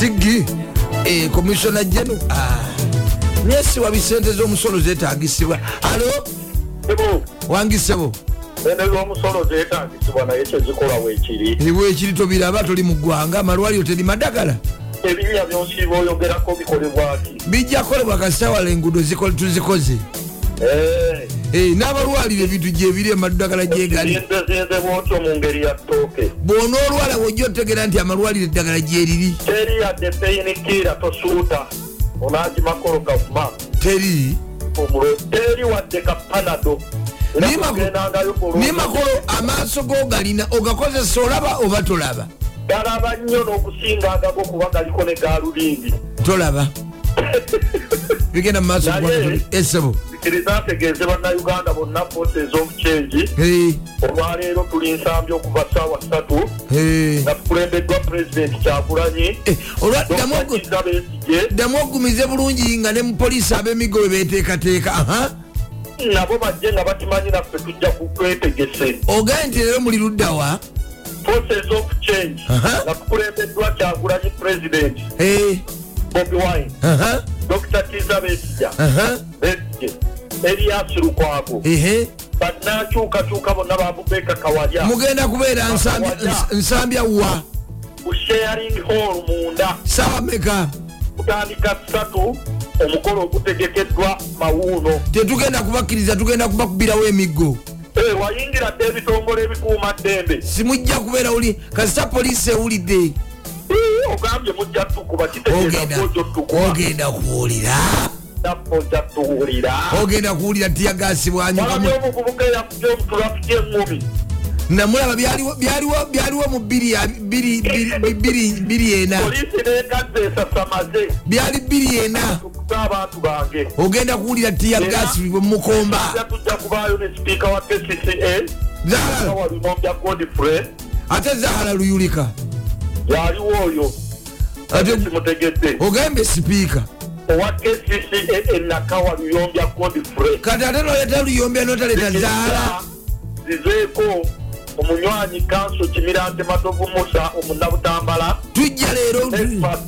siggi eh, komisiona jeno nesiwa bisente z'omusolo zetagisibwa alo? Ebo, wangisebo ene z'omusolo zeetagisibwa naye kye zikola weekiri. Ebwe ekiri tobiraba toli mu ggwanga amalwaliro teri madagala. Ebinnya byonsiiba oyogerako bikolebwa ati bijja kolebwa kasitawala enguudo ziko- tuzikoze. N'abalwalira ebintu gyebiri emaddagala gyegali zinzezinze bwotyo mu ngeri ya ttooke. Bw'onoolwala wojja otegeera nti amalwaliro eddagala gyeriri teri yadde peyinikira tosuuta. Onagimakolo gavuma teri? Teri wadde kapanado Makolo amaaso g'ogalina ogakozesa olaba oba tolaba? Galaba nnyo n'okusinga agago kuba galiko ne galulindi tolaba. Bigenda mu maaso Naye- esebo sikiriza ntegeeze bannayuganda bonna of change olwaleero tuli nsambi okuva saawa ssatu. Nga tukulembeddwa pulezidenti kyagulanyi. Eh, besigye ogumize bulungi nga ne mupoliisi ab'emiggo we beteekateeka nabo bajje nga bakimanyi naffe tujja kukwetegese ogaye nti leero muli luddawa forces of change nga tukulembeddwa kyagulanyi pulezidenti Eh, bobi wine dr kiza besija aha, besigye erias lukwago. Ehe. bannakyukakyuka bonna babubeka kawalya. Mugenda kubeera nsambya- ns- nsambya wa? Ku sharing hall munda. Saawa meka. Kutandika ssatu omukolo ogutegekeddwa mawuuno tetugenda kubakkiriza tugenda kubakubirawo emiggo. Eh, wayingira dde ebitongole ebikuuma ddembe. Simujja kubeera uli kasita poliisi ewulidde. Ogambye mujja tukuba kitegeeza Ogenda- kwojo tukuba ogenda kuwulira. Ogenda kuwulira tiyagasi walabye bwanyukamu omuvubuka eyakubye omutulafiki eŋŋumi namulaba byaliwo- mu bbiri ena. Byali bbiri ena. Abantu bange. Ogenda kuwulira tiyagasi mukomba? Tujja kubaayo ne sipiika wa zahara. Walunombya godfrey. Ate zahara luyulika. Yaliwo oyo ate kimutegedde ogambe sipiika. Owa kcca enakawa luyombya godfrey. Kati ate noleta luyombya notaleta zahara? zizeeko omunywanyi kanso kimirante matovu musa omunabutambala. Tujja leero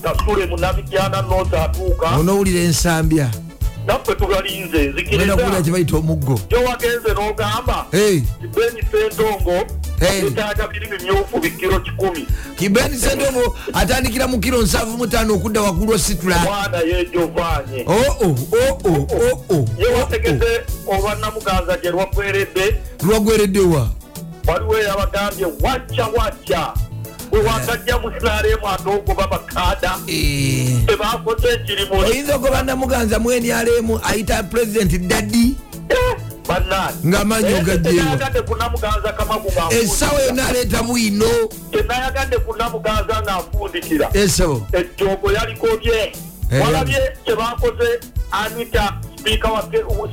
kasule munabikyana nosi atuuka onowulira ensambya. Naffe tugalinze nzikiriza kyebayita omuggo. Gyowagenze n'ogamba kibeni sentongo etaaga biri bimyufu bikiro kikumi. Kibeni sentongo atandikira mu kiro 75 okudda waggulu ositula mwana yejovanye oo oo oo yewategeze olwanamuganza gye lwakweredde lwagwereddewa waliwo eyabagambye wajja wajja bwe wakajja musalaemu ate ogoba bakaada. Tebakoze ekirimu oyinza ogoba namuganza mwenyalemu ayita pulezidenti daddi ng'amaanyi ogagyewa tenayagadde kunamuganza kamagu essaawa yonna aleeta bwino tenayagadde kunamuganza ng'afundikira. Esabo ejjogo yalikobye Eh. walabye kyebakoze anita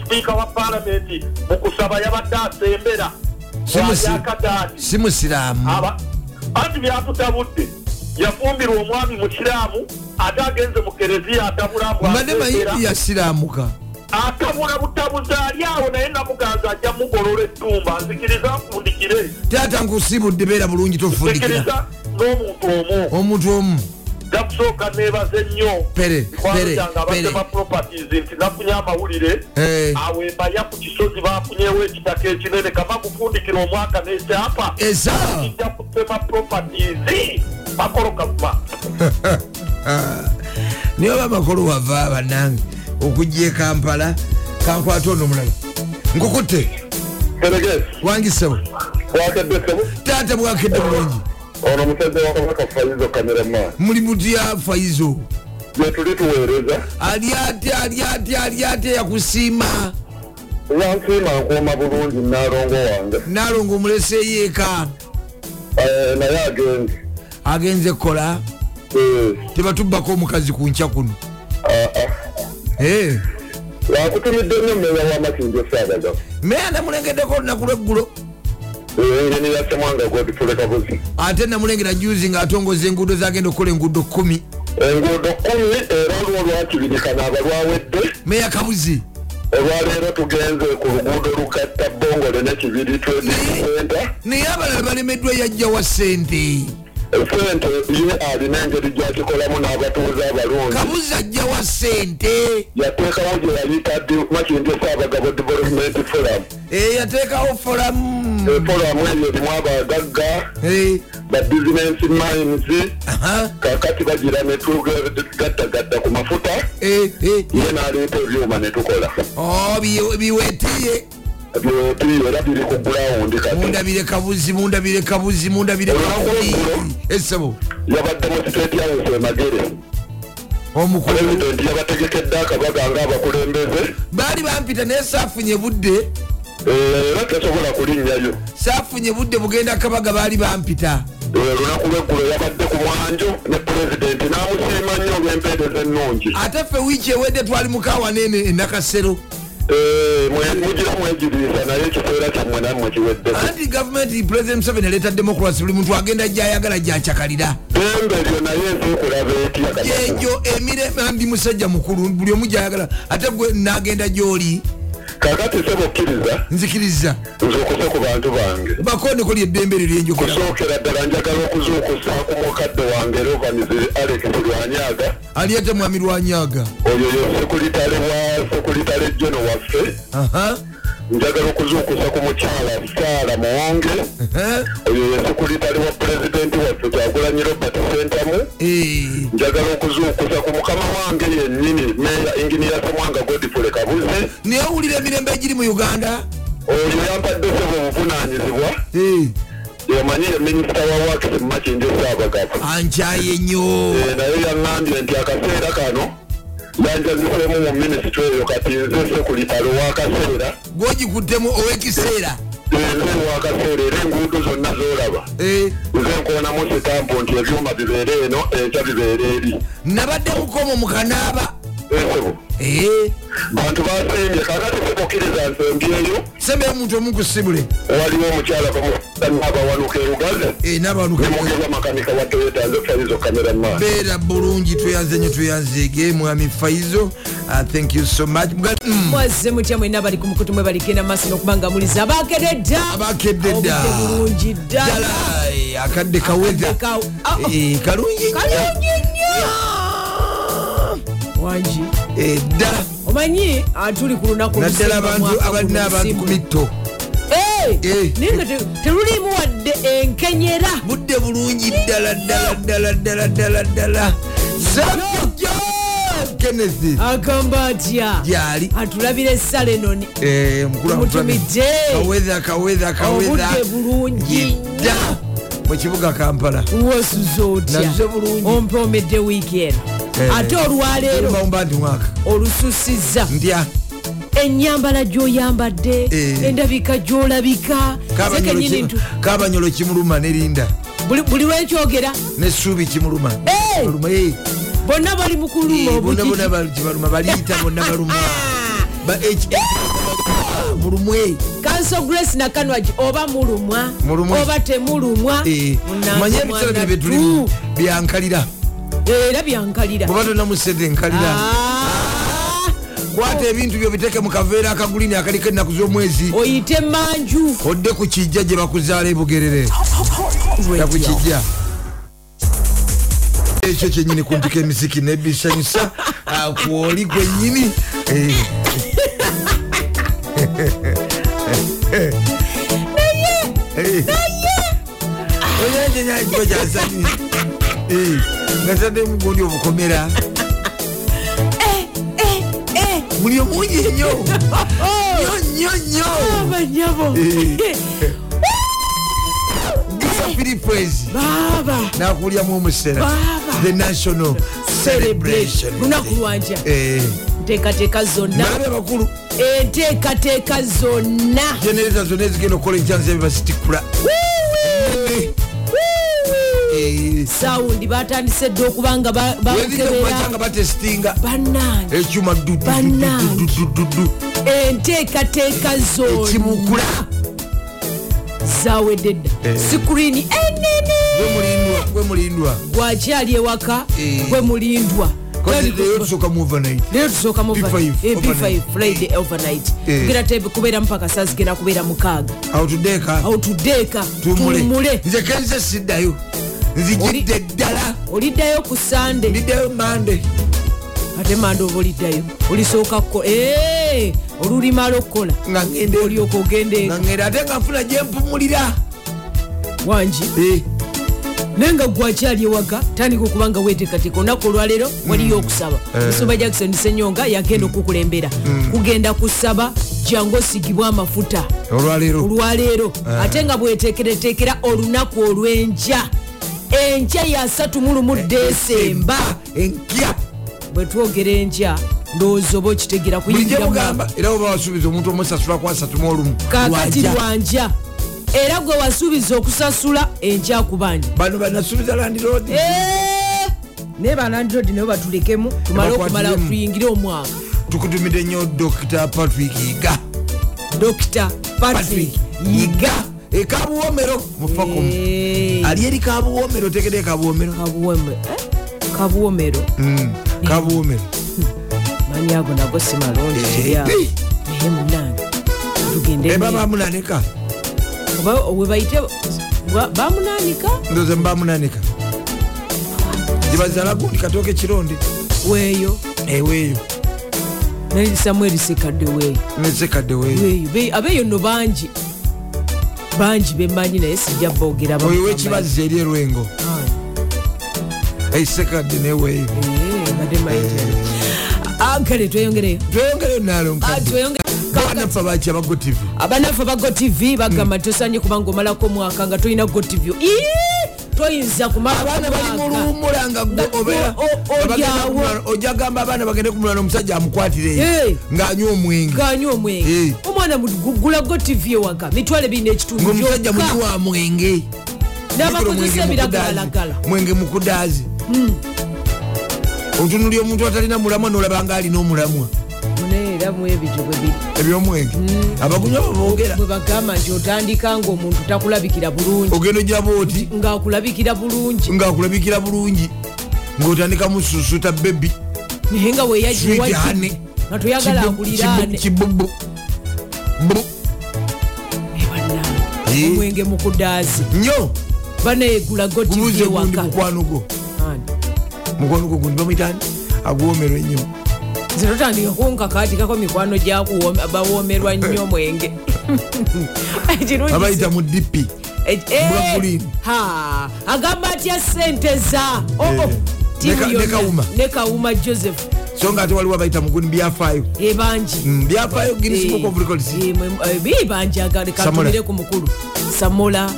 sipiika wa palamenti mu kusaba yabadde asembera si musiraamu anti byatutabudde yafumbirwa omwami mu kiraamu ate agenze mu kereziya atabula mbadde mayindi yasiraamuka. Atabula butabuzi ali awo naye namuganza ajja mugolola ettumba nzikiriza nfundikire taata nkusibudde beera bulungi tofundikira. Nzikiriza n'omuntu omu. Omuntu omu gakusooka neebaze nnyo. Mikwano gyange abassema pere. properties nti nafunye amawulire. Awo embaya ku kisozi bafunyewo ekitaka ekinene kama kufundikira omwaka n'ekyapa kijja kusema properties. Makolo kavuma niye oba amakolo wava bannange. Okujja e kampala kankwata ono omulala nkukutte wangisebo taata bwakedde bulungi ono museze wa kabaka fayizo kameraman muli mutu ya faizo gyetuli tuweereza? Ali ate ali ate ali ate yakusiima wansiima nkuuma bulungi naalongo wange. Nalonga omuleseyo eka Eh, naye agenze. Agenze kukola? Eh, tebatubbako omukazi ku nkya kuno. Ah, ah. Eh, nnyo mmeya w'amakindi esaagagamu meya namulengeddeko olunaku lweggulo engeni yasemwanga godifuleka buzi ate namulengera juzi ng'atongoza enguudo zagenda okukola enguudo kumi. Enguudo kumi era olwo olwakibirikana abalwawedde meya kabuzi. Olwaleero tugenze ku luguudo lukatta bongole nekibiri twedisenta naye abalala balemeddwa yajja wa ssente sente. Ye alina engeri gyakikolamu n'abatuuze abalungi kabuzi ajja wa ssente yateekawo gye yayita makindi esaabagabo development forum yateekawo folamu efolamu eyo erimu abagagga babizinensi mines kakati bagira netugattagadda ku mafuta. Ye naleeta ebyuma netukola Oh, bi- biwetiye era biri ku gulawundi kati mundabire kabuzi mundabire kabuzi mundabire kabuzi. Esebo yabadde mu siteeti house emagere omukulu. Pulezidenti yabategekedde akabaga ngaabakulembeze baali bampita naye saafunye budde. Era tesobola kulinnyayo saafunye budde bugenda kabaga baali bampita. Olunaku lweggulo yabadde ku mwanjo ne pulezidenti n'amusiima nnyo olw'empeereza ennungi ate ffe wiiki ewedde twali mukawa nene enakasero mugira mwegiriisa naye ekiseera kyammwe nammwe kiweddeko anti gavumenti president museveni aleeta demokrasi buli muntu agenda gyayagala gyacakalira dembe eryo naye nsikulaba etya kati. egyo emirembe ndi musajja mukulu buli omu gyayagala ate gwe nagenda gyoli kakati sebo okkiriza nzikiriza nzuukuse ku bantu bange bakondeko lyeddembe eryo lyenjogera kusookera ddala njagala okuzuukusa ku mukadde wange rovanizi alex lwanyaga aliete mwami lwanyaga. Oyo ye sekuritale wa sekuritale jono waffe njagala okuzuukusa ku mukyala saara muwonge oyo ye sekuritale wa pulezidenti waffe kyagulanyi robert sentamu. Njagala okuzuukusa ku mukama wange yennyini meya inginiya samwanga godfule kabuzi naye owulira emirembe egiri mu uganda? Oyo yampadde sebo obuvunanyizibwa Eh, yomanyire minisita wa wakisi mumakinjo ankyaye nnyo. Eh, naye yaŋŋambye nti akaseera kano yanjaziseemu mu minisitule eyo kati nze sekulitalo wakaseera gwogikuttemu ow'ekiseera nze wakaseera era enguudo zonna zolaba Eh, nze nkoonamu sitampu nti ebyuma bibeere eno enkya bibeere eri. Nabadde mukomo mukanaaba Eh, bantu basiimye kakati sekukkiriza nsembyeyo sembeyo omuntu omu ku sibule waliwo omukyala Eh, n'abantu nemugeza makanika wa toyota nze faizo kamera maa beera bulungi tweyanze nyo tweyanzeege mwami faizo thank you so much. Mm, mwazze mutya mwena bali ku mukutu mwe baligenda maaso n'okuba nga muliza abakedde dda abakedde dda bulungi ddala eh, akadde kaweza ka- Ah, ah. Eh, kalungi nnyo wangi. Eh, ddala omanyi ah, tuli ku lunaku naddala abantu abalina abantu ku mitto. Eh, Eh. naye nga te- teruliimu wadde enkenyera. Budde bulungi ddala ddala ddala ddala ddala ddala. Sajo kenneth. Agamba atya? Gyali. Atulabiraessalenoni Eh, mukulu Tumutumidde. kaweza kaweza kaweza Obudde bulungi. Yedda. Mu kibuga kampala. Wasuza otya? Bulungi. ompomedde wiiki eno Eh. Ate olwaleero olususizza. Ndya. Enyambala gy'oyambadde Eh. endabika gy'olabika. Kabanyolo kimuluma nerinda buli- lwenkyogera nesuubi kimuluma. Eh. Eh. bonna bali mu kuluma Eh, bonna obukiki bonna bali- kibaluma baliyita bonna baluma. Eh, mulumwe. Kanso grace nakanwagi oba mulumwa oba temulumwa Eh, manye ebiseera bino byetulimu tu. byankalira era byankalira bweba tonamusente enkalira Ah, kwata ebintu byo biteeke mu kaveera akagulini akaliko ennaku z'omwezi. Oyite manju odde ku kijja gye bakuzaala ebugerere yakukijja ekyo kyenyini kuntuka emiziki nebisanyusa. Kwoli gwenyini Eh. Eh. Nga tadde mugundi obukomera. Buli omungi nnyo. Nnyo nnyo nnyo. Eh. gisa filipwezi baaba nakulyamu omusera. Baba. the national celebration. Lunaku lwanja Eh, nteekateeka zonna. Abakulu. Enteekateeka zonna. Genereta zonna ezigenda okukola enkyanza bibasitikula sawundi batandise dde okuba nga bakebera bannange ekyuma Bannange. enteekateeka zonna ekimukula. Zawedde dda. Sikuriini enene. Gwakyali ewaka Eh. gwe mulindwa. Leero tusooka mu overnight. Leero tusooka mu P5 p5 overnight. friday overnight. Eh. tugenda tebe kubeera mpaka saa zigenda kubeera mukaaga awo tuddeeka tumule. Nze kenze siddayo nzijidde ddala. oliddayo ku sande ndiddayo mande ate manda oba oliddayo? Olisooka kko Eh, olulimala okukola olyoka ogende nga ngende ate nga nfuna gyempumulira wangi Eh, naye nga gwakyali ewaka tandika okuba nga weteekateeka olunaku olwaleero waliyo okusaba. Musumba jackson senyonga yagenda okukulembera. Kugenda kusaba jangu osigibwa amafuta. Olwaleero. Olwaleero. Ate nga bweteekereteekera olunaku olw'enkya enkya ya 31 desemba. Enkya. Bwe twogera enkya ndowooza oba okitegera gyemugamba era oba wasuubiza omuntu omusasula mu olumu kakati lwanja. era gwe wasuubiza okusasula enkya ku bandi bano banasuubiza landiroodi Eh, naye balandirodi naye batulekemu tumale okumala tuyingire omwaka. Tukutumidde nnyo dr. Patrick yiga. Dr. Patrick yiga ekabuwomero mufakomu Eh, ali eri kabuwomero tegede kabuwomero kabuwome- eh, kabuwomero Mm, kabuwomero mani ago nago si malungi kiryawo naye munange. Tugende oba webayite bamunanika ndoze mbamunanika gibazala gundi katooke kironde. Weeyo. Eweeyo naye samuel sekadde weeyo nesekadde weeyo weeyo. Be- abeeyo nno bangi bangi bemanyi naye sijja boogera oyo wekibazza eri erwengo Ah, eisekadde neweeyo eh, mayite. Ah, kale tweyongereyo tweyongereyo nalo Ah, banafe baki aba gotv abanafe ba gotv bagamba tosanye kubanga omalako omwaka nga tolina gotv toyinza kumala abaana bali mu luwummula nga ojja gamba abaana bagende ku mulano omusajja amukwatireyo Eh. ng'anywa omwenge. Ganywa omwenge. Eh. omwana gula gotv ewaka mitwalo ebiri n'ekitundu ngaomusajja munywa wa mwenge. N'abakozesa ebiragalalagala. Mwenge mukudaazi. Otunuli omuntu atalina mulamwa nolaba nga alina omulamwa naye era mu ebyo bwe biri ebyomwenge abagunywa babogera bwe bagamba nti otandika nga omuntu takulabikira bulungi. Ogenda ojaba oti ng'akulabikira bulungi. Ngaakulabikira bulungi. Ng'otandika mususuta bebi naye nga honey. nga toyagala akuliraane. kibubu bu Eh. omwenge mukudaazi gubuze gundi ewaka mukwano gwo mukwano gwo gundi bamwitani agwomerwa ennyo nze totandika kunkakaatikako mikwano gyabawoomerwa nnyo omwenge abayita mu dipi Eh, eh, Blackgreen. ha, agamba atya sente za Oh, oh, Eh. tiimu Ne Ka- yonna. ne Kawuma. ne kawuma joseph so nga ate waliwo abayita muguni byafaayo ebangi Mm, byafaayo bangi Samola. katumire ku mukulu samola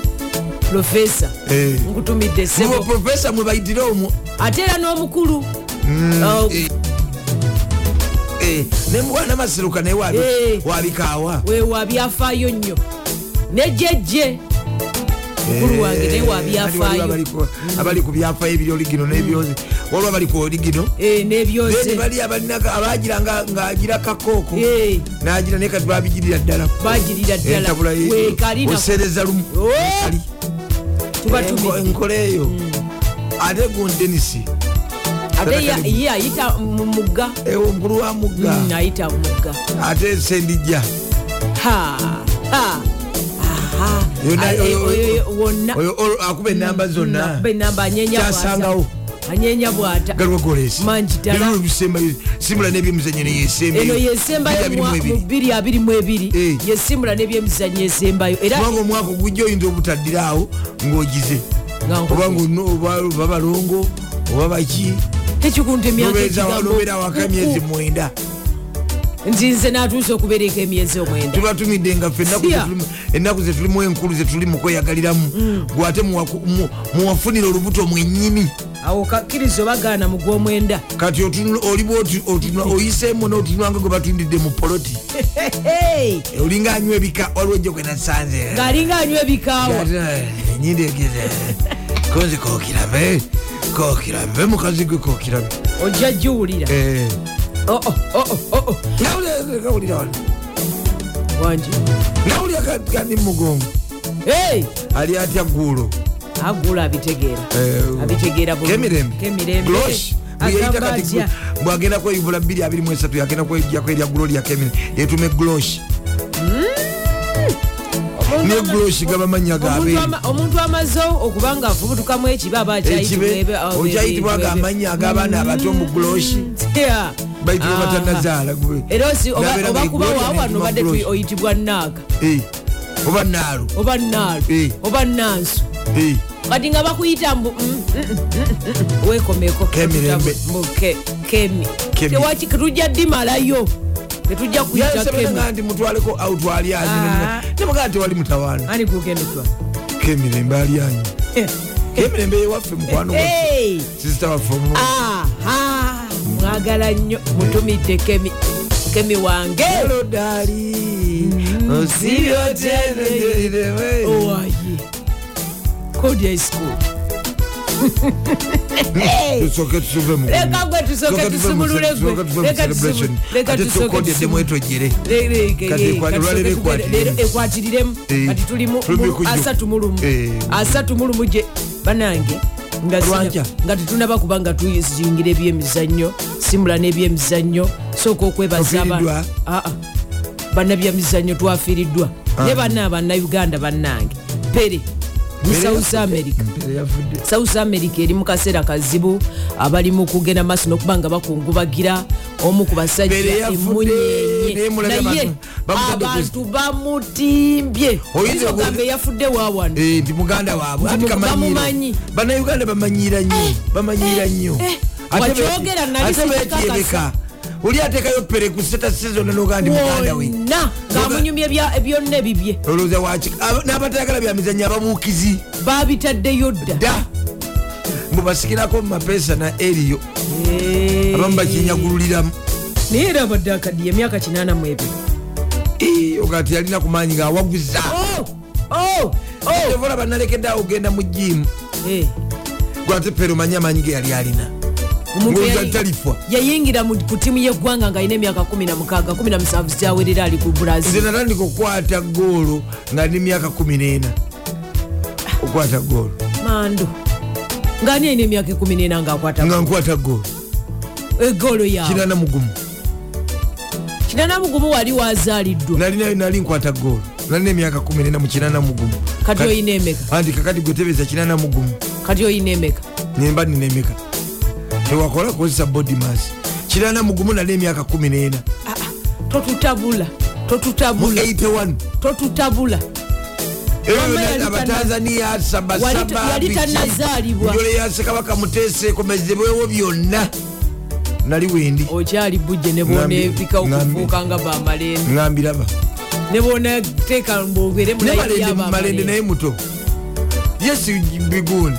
profesa Eh. nkutumidde profesa mwe bayitire omwo ate era n'omukulu Mm, eh. Eh, ne mubwana masiruka naye wabi- Eh. wabikaawa weewa byafaayo nnyo. Nejjejje mukulu wange naye Eh, wabyafaayo abali ku byafaayo ebiri oligino nebyoze waliwo abali ku oligino. Eh, n'ebyoze then bali abalina abagira nga- ng'agira kakooko. Eh, nagira naye kati babigirira ddala. Bagirira ddala. entabula ye- weekalina oseereza lumu. Oh! Enkola eyo. Ate gu denisi ate ye ayita mu mugga. Omukulu wa mugga. Mm, ayita mu mugga. Ate sendijja akuba enamba zonna. nakuba enamba anyenya kyasangawo. Bwata. Anyenya bwata galiwo golesi Mangi ddala. ebisembayo simula n'ebyemizanyo yesembayo mu 222 Eh. yesimbula n'ebyemizanyo esembayo. Kubanga omwaka ogujja oyinza obutaddirawo ng'ogize. Nga oba ng'olina oba oba balongo oba baki tekikunta emyaka nobeera waka emyezi mwenda. Nti nze natuusa okubeereka emyezi omwenda. Tuba tumidde nga ffe ennaku zetulimu- enkulu zetuli mu kweyagaliramu. Gwe ate muwaku- mu- muwafunire olubuto mwennyini. Awo kakkiriza obagaana mu gw'omwenda. Kati oliba oyiseemu n'otunulanga gwe batundidde mu poloti. Olinga anywa ebika waliwo ejjo gwe nasanze ng'alinga anywa ebikaawa enyindi egeze konzi kokirabe kokirabe mukazi gwe kokirabe ojja giwulira nawulira wano wangi nawulira kandi mugongo ali atya gguulo agula abitegeera abitegeera Agamba kati bwagenda kweyubula 223 yagenda kwejjako erya gloria kemire yetume glosh ne gloshi gabamanya gabe omuntu amaze okubanga afubutukamu ekiba aba ekibe? okyayitibwa gamanya ag'abaana abato mu gloshi bayitibwa batanazaala gwe. Era oba kuba obadde Gloshi. tu- oyitibwa naaga oba naalu oba naalu Eh. oba nansu kati nga bakuyita mbu mm, mm, mm, wekomeko Kemirembe. Kemi. Kemi. Tewaki- tetujja kuyita yasabana kemi. nga nti mutwaleko Ah. nemugaa tewali mutawaana. Ani kugendetwa kemirembe alyanyi kemirembe yewaffe mukwano sisita waffe omu mwagala nnyo mutumidde kemi. Kemi wange. Elodali osibyotenereirewe owaye kodia school tusoke tusuve mu. Leka gwe tusoke tusumulule gwe leka tusumu- leka tusoke eddemu etwegere Kati tuli asatu mulumu Eh. asatu mulumu gye banange. Nga tetunaba kuba nga tuzingira ebyemizannyo simula n'ebyemizannyo sooka okwebaza Ofiiriddwa? bannabyemizannyo twafiiriddwa. Ne banna bannayuganda bannange. Pere mu south america. south america eri mu kaseera kazibu abali mu kugenda maaso n'okuba nga bakungubagira omu ku basajja emunyenye. naye abantu bamutimbye. Ogambe yafudde waawano Eh, nti muganda waabwe ati Nti bamumanyi. kamanyiro bannayuganda bamanyira nnyo bamanyira nnyo. Ate be- oli ateekayo pere ku seta sezona nogaa ndi muganda we? Ebya- byonna ebibye olowooza waki aba- n'abatayagala byamizanyo ababuukizi. Babitaddeyo dda dda mubasikirako mu mapeesa na eriyo abamu bakinyagululiramu. Naye era abadde akaddiye emyaka 82 Ii, ogati yalina ku maanyi ngaawaguza Oh, oh, evola banalekeddeawo ogenda mu jimu gwate pere omanyi amaanyi ge yali alina yayingira ku tiimu y'eggwanga ng'alina emyaka 16 17 gyawerera ali ku nze brazil natandika okukwata goolo nga ndi myaka 14 okukwata goolo mando ng'ani alina emyaka 14 ng'akwata nga nkwata goolo egoolo yawe kinana mugumu. Kinana mugumu wali wazaaliddwa nali nali nkwata goolo nalina emyaka 14 mu kinana mugumu. Kati oyina emeka? Anti kakati gwetebeza kinana mugumu. Kati oyina emeka? Nemba nina emeka tewakola kukozesa bodimas kinana mugumu nali emyaka 14 Ah, ah, totutabula totutabula. 81 totutabula. Mama yali abatanzania Wali- yali tannazaalibwa. njole ya sekabaka muteesekomezebwewo byonna. Nali wendi. Okyali bujje ne bona Ngambi- ebika ngambi- okufuuka nga bamalende ngambiraba ne bona teeka mbogere ne malende malende naye muto. Yesi bigundi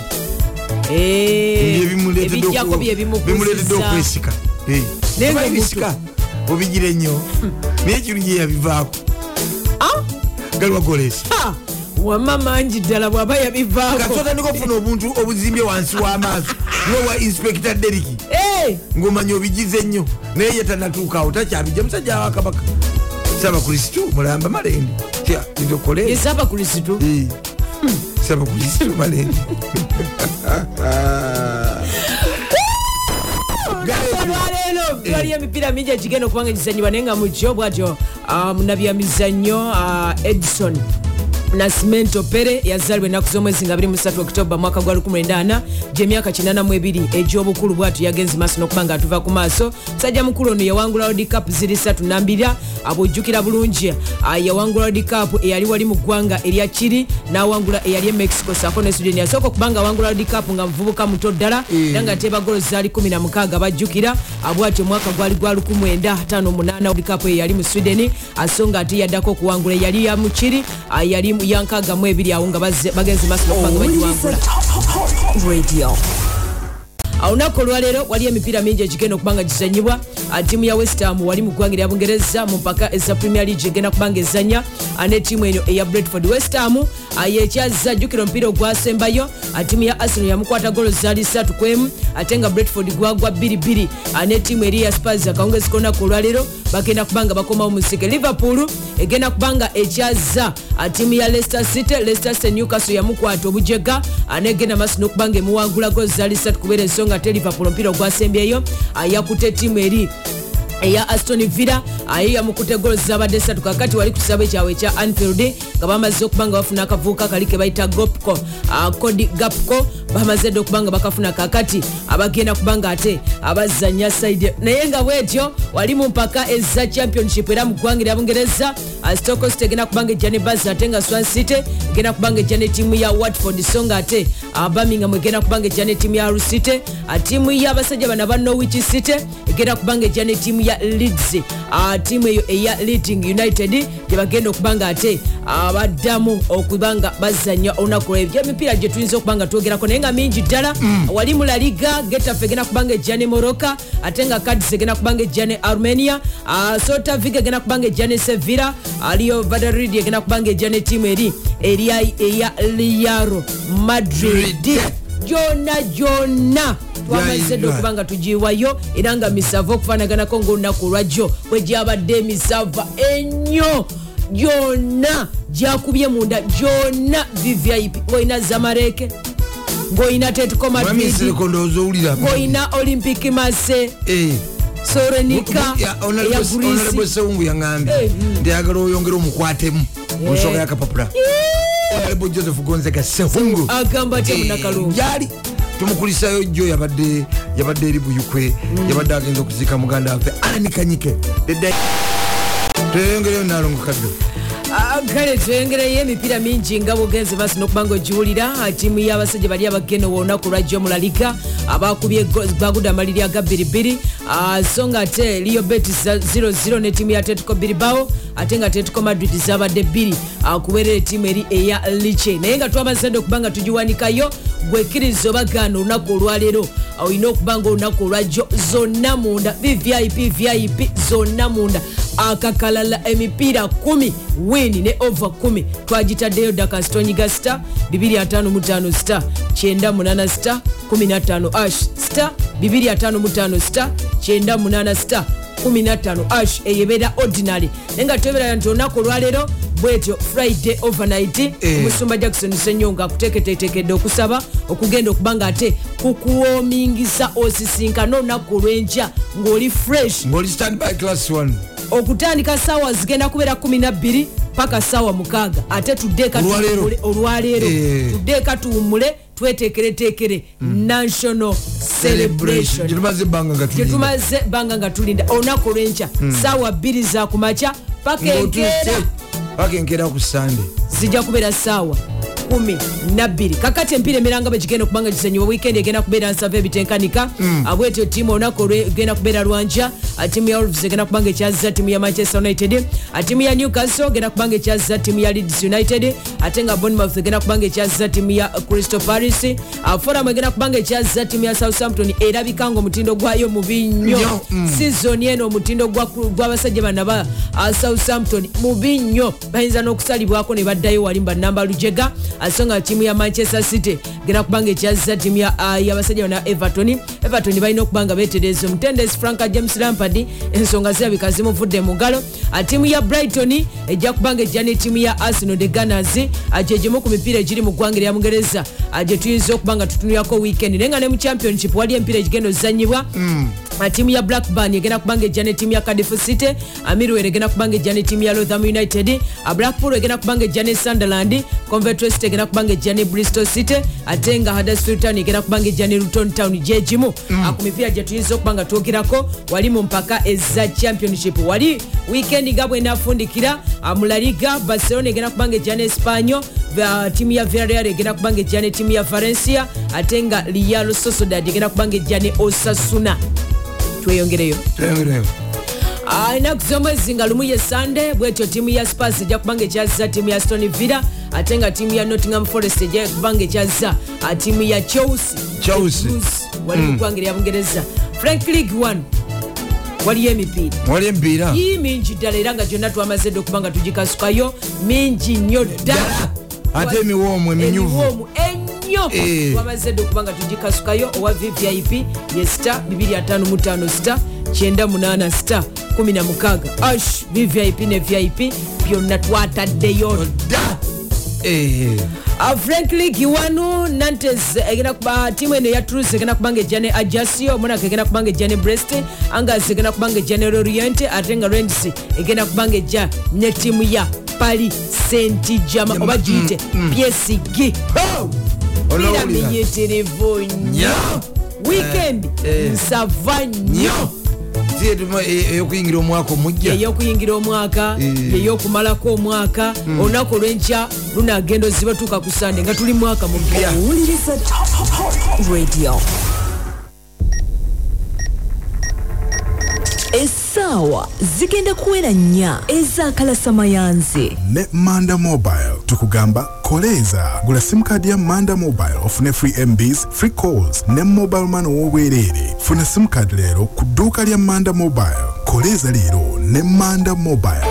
ebijjako bimuleetedde byebimukuzisa okwesika Eh. Naye nga Oba ebisika obigire nnyo. Naye ekirungi yabivaako. Galiwa golesi wama mangi ddala bw'aba yabivaako. Kasotandika okufuna obuntu obuzimbye wansi w'amaaso. Niwe wa inspector deriki Eh, ng'omanya obigize nnyo. Naye ye tanatuukaawo takyabijja musajja wa kabaka. Saba kristu mulamba malende. Tya, ndokole esaba kristu Eh. olwaleero waliyo emipiira mingi egigenda okubanga gizanyibwa naye nga mukyo bwatyo munabyamizannyo ah, edison nasimento pere yazaalibwa ennaku z'omwezi nga 23 oktoba mwaka gwa 19 gyemyaka 82 egy'obukulu bwatu yagenze maaso n'okuba nga atuva ku maaso. Musajja mukulu ono yawangula world cup ziri 3 nambira abwojjukira bulungi. Ah, yawangula world cup eyali wali mu ggwanga erya kiri n'awangula eyali e mexico saako ne sweden. Yasooka okuba nga awangula world cup nga muvubuka muto ddala era nga teeba golo zaali 16 bajjukira abwatyo omwaka gwali gwa 1958 world cup eyo yali mu sweden. Asonga ate yaddako okuwangula eyali ya mukiri ah, yali mu- ya nkaaga mu ebiri awo nga bagenze maaso n'okuba nga bagiwangula Radio. olunaku olwaleero wali emipiira mingi egigenda okuba nga gizanyibwa Ah, ttiimu ya westham wali mu ggwanga erya bungereza mu mpaka eza premier league egenda kuba nga ezanya Ah, ne ttiimu eno eya bredford westham yekyazza jjukira omupiira ogwasembayo Ah, ttiimu ya arsenal yamukwata golo zaali 3 kwemu ate nga bredford gwagwa 22 Ah, ne ttiimu eri ya spars akawungezi konaku olwaleero bagenda kuba nga bakomawo musike liverpool egenda kuba nga ekyazza ah, ttiimu ya leicester city leicester city newcastle yamukwata obujega. Ah, negenda maaso n'okuba nga emuwangula golo zaali 3 kubeera ensonga ate liverpool omupiira ogwasembyeyo ah, yakutte ttiimu eri eya aston villa ayiya mu kutegolo zabadde esatu kakati wali ku kisabo kyabwe ekya anfield nga bamaze okuba nga bafuna akavubuka kali ke bayita gopco codi gapco bamaze dde okuba nga bakafuna kakati abagenda kuba nga ate abazanya saidi naye nga bwetyo wali mu mpaka eza championship era mu ggwanga erya bungereza stocos egenda kuba nga ejja ne baz ate nga swan city egenda kuba nga ejja ne tiimu ya watford. So nga ate birmingham egenda kuba nga ejja ne tiimu ya hull city tiimu y'abasajja bano aba norwich city egenda kuba nga ejja ne tiimu ya leeds. Tiimu eyo eya leading united gye bagenda okuba nga ate abaddamu okuba nga bazanya olunaku lwebyo emipiira gye tuyinza okuba nga twogerako naye nga mingi ddala. Wali mu laliga getafe egenda kuba nga ejja ne moroka ate nga cadis egenda kuba nga ejja ne armenia sota vig egenda kuba nga ejja ne sevilla aliyo vadarid egenda kuba nga ejja ne tiimu eri erya eya liaro madrid gyona gyona twamaze dde okuba nga tugiwayo era nga misava okufanaganako ngaolunaku olwajjo bwe gyabadde emisava ennyo. Gyonna gyakubye munda. Gyonna vvip ngaolina zamareke ngaolina tetiko madrid mwamisireko ndowooza owulira ngaolina olympic mase Eh. sorenika eya honorable grisi sewungu yaŋambye Eh, nti ayagala oyongera omukwatemu mu nsonga yakapapula honorable joseph gonzaga sewungu agamba te munakalungu. gyali tumukulisayo jjo yabadde eri buyukwe yabadde agenza okuziika muganda waffe. Alanikanyike tweyongereyo nalongo kaddo Ah, kale tweyongereyo emipiira mingi nga bwogenze maaso n'okuba nga ogiwulira tiimu y'abasajja bali abageno olunaku lwajjo mu laliga abakubye baguda amaliri aga biribiri Ah, so nga ate liyo betis 00 ne tiimu ya tetiko biribao ate nga tetiko madrid zabadde bbiri kubeerera etiimu eri eya liche naye nga twabazadde okuba nga tugiwanikayo gwekkiriza obagaana olunaku olwaleero olina okuba nga olunaku olwajjo zonna munda vvip vip zonna munda akakalala emipiira 1 win ne over 1 twagitaddeyo dakasitonyiga star 255 star 98 star 15 ash star 255 star 98 star 15 ash eyebeera ordinary. Naye nga tweberaya nti olunaku olwaleero bwetyo friday overnight Eh. omusumba jackson senyo nga akuteeketeetekedde okusaba okugenda okuba nga ate kukuwomingisa osisinkana olunaku olw'enkya ng'oli fresh. Ngaoli standby class 1 okutandika saawa zigenda kubeera 12 paka saawa mukaaga. Ate tuddeeka olwaleero. Eh. tuddeeka tuwummule tweteekereteekere national celebration. Gyetumaze ebbanga nga tulinda. olunaku olw'enkya saawa bbiri za kumakya paka enkeera paka enkeera ku sande zijja kubeera saawa 12 kakati empiira emiranga bwegigenda okubanga gisanyibwa wiikendi egenda kubeera nsava ebitenkanika bwetyo tiimu olunaku olwegenda kubeera lwanja Ah, tiimu ya wolves egenda kubanga ekyaza tiimu ya manchester united. Ah, tiimu ya newcastle egenda kubanga ekyaza tiimu ya leeds united. Ate nga bonmouth egenda kubanga ekyaza tiimu ya crystal paris forum egenda kubanga ekyaza tiimu ya southampton. Erabika nga omutindo gwayo mubi nnyo mm. sizoni eno omutindo gwa- gw'abasajja bana ba southampton mubi nnyo bayinza n'okusalibwako ne baddayo wali banamba lujega so nga tiimu ya manchester city. Genda kubanga ekyaza tiimu ya- ah, y'abasajja bana everton. Everton balina okubanga betereza omutendesi franka james lampard. Ensonga zirabika zimuvudde mu ngalo. Ah, tiimu ya brighton ejja kubanga ejja ne tiimu ya arsenal the gunners. Ah, gye gimu ku mipiira egiri mu ggwanga erya mungereza. Gye tuyinza okuba nga tutunulirako weekend. Naye nga ne mu championship wali empiira egigenda ozanyibwa Ah, tiimu ya blackburn egenda kubanga ejja ne tiimu ya cardiff city amirwer egenda kubanga ejja ne tiimu ya lotham united blackpool egenda kubanga ejja ne sunderland convert west egenda kubanga ejja ne bristol city ate nga huddersfield town egenda kubanga ejja ne luton town gyegimu Ah, ku mipiira gye tuyinza okuba nga twogerako wali mu mpaka eza championship. Wali weekend nga bwenafundikira mu laliga barcelona egenda kubanga ejja ne espanyo tiimu ya villarreal egenda kubanga ejja ne tiimu ya valencia ate nga real sociedad egenda kubanga ejja ne osasuna tweyongereyo. Tweyongereyo. Ennaku z'omwezi nga lumu ye sande bwetyo tiimu ya spars ejja kubanga ekyazza tiimu ya stony villa ate nga tiimu ya nottingham forest ejja kubanga ekyazza ah, tiimu ya chelsea. Wali mu ggwanga erya bungereza. Frank league 1 waliyo emipiira. Wali empiira ii mingi ddala era nga gyonna twamaze dde okuba nga tugikasukayo mingi nnyo ddala. Ate emiwoomu eminyuvu ennyo Eh. twamaze dde okuba nga tugikasukayo owa vvip ye sta 255 sta 98 sta 16 ash vvip ne vip byonna twataddeyo. Da Eh, Uh, frankly giwanu nantes egenda kuba tiimu eno eya trus egenda kubanga ejja ne ajasio monaka egenda kubanga ejja ne brest angas egenda kubanga ejja ne lorient ate nga rends egenda kubanga ejja ne tiimu ya pali saint jama oba giyite psg pira Olowulira? miyitirivu nnyo weekend eh. nsava nnyo Si etuma- e- eyokuyingira omwaka omujja? Omwaka Eh. yeyokumalako omwaka olunaku olwenkya lunagenda oziba tuuka ku sande nga tuli mwaka mupya essaawa zigenda kuwera nnya ez'akalasamayanzi ne manda mobile tukugamba koleeza gula simukadi ya manda mobile ofune free mbs free calls ne mobile man ow'obwereere funa simukadi leero ku dduuka lya manda mobile. Koleeza leero ne manda mobile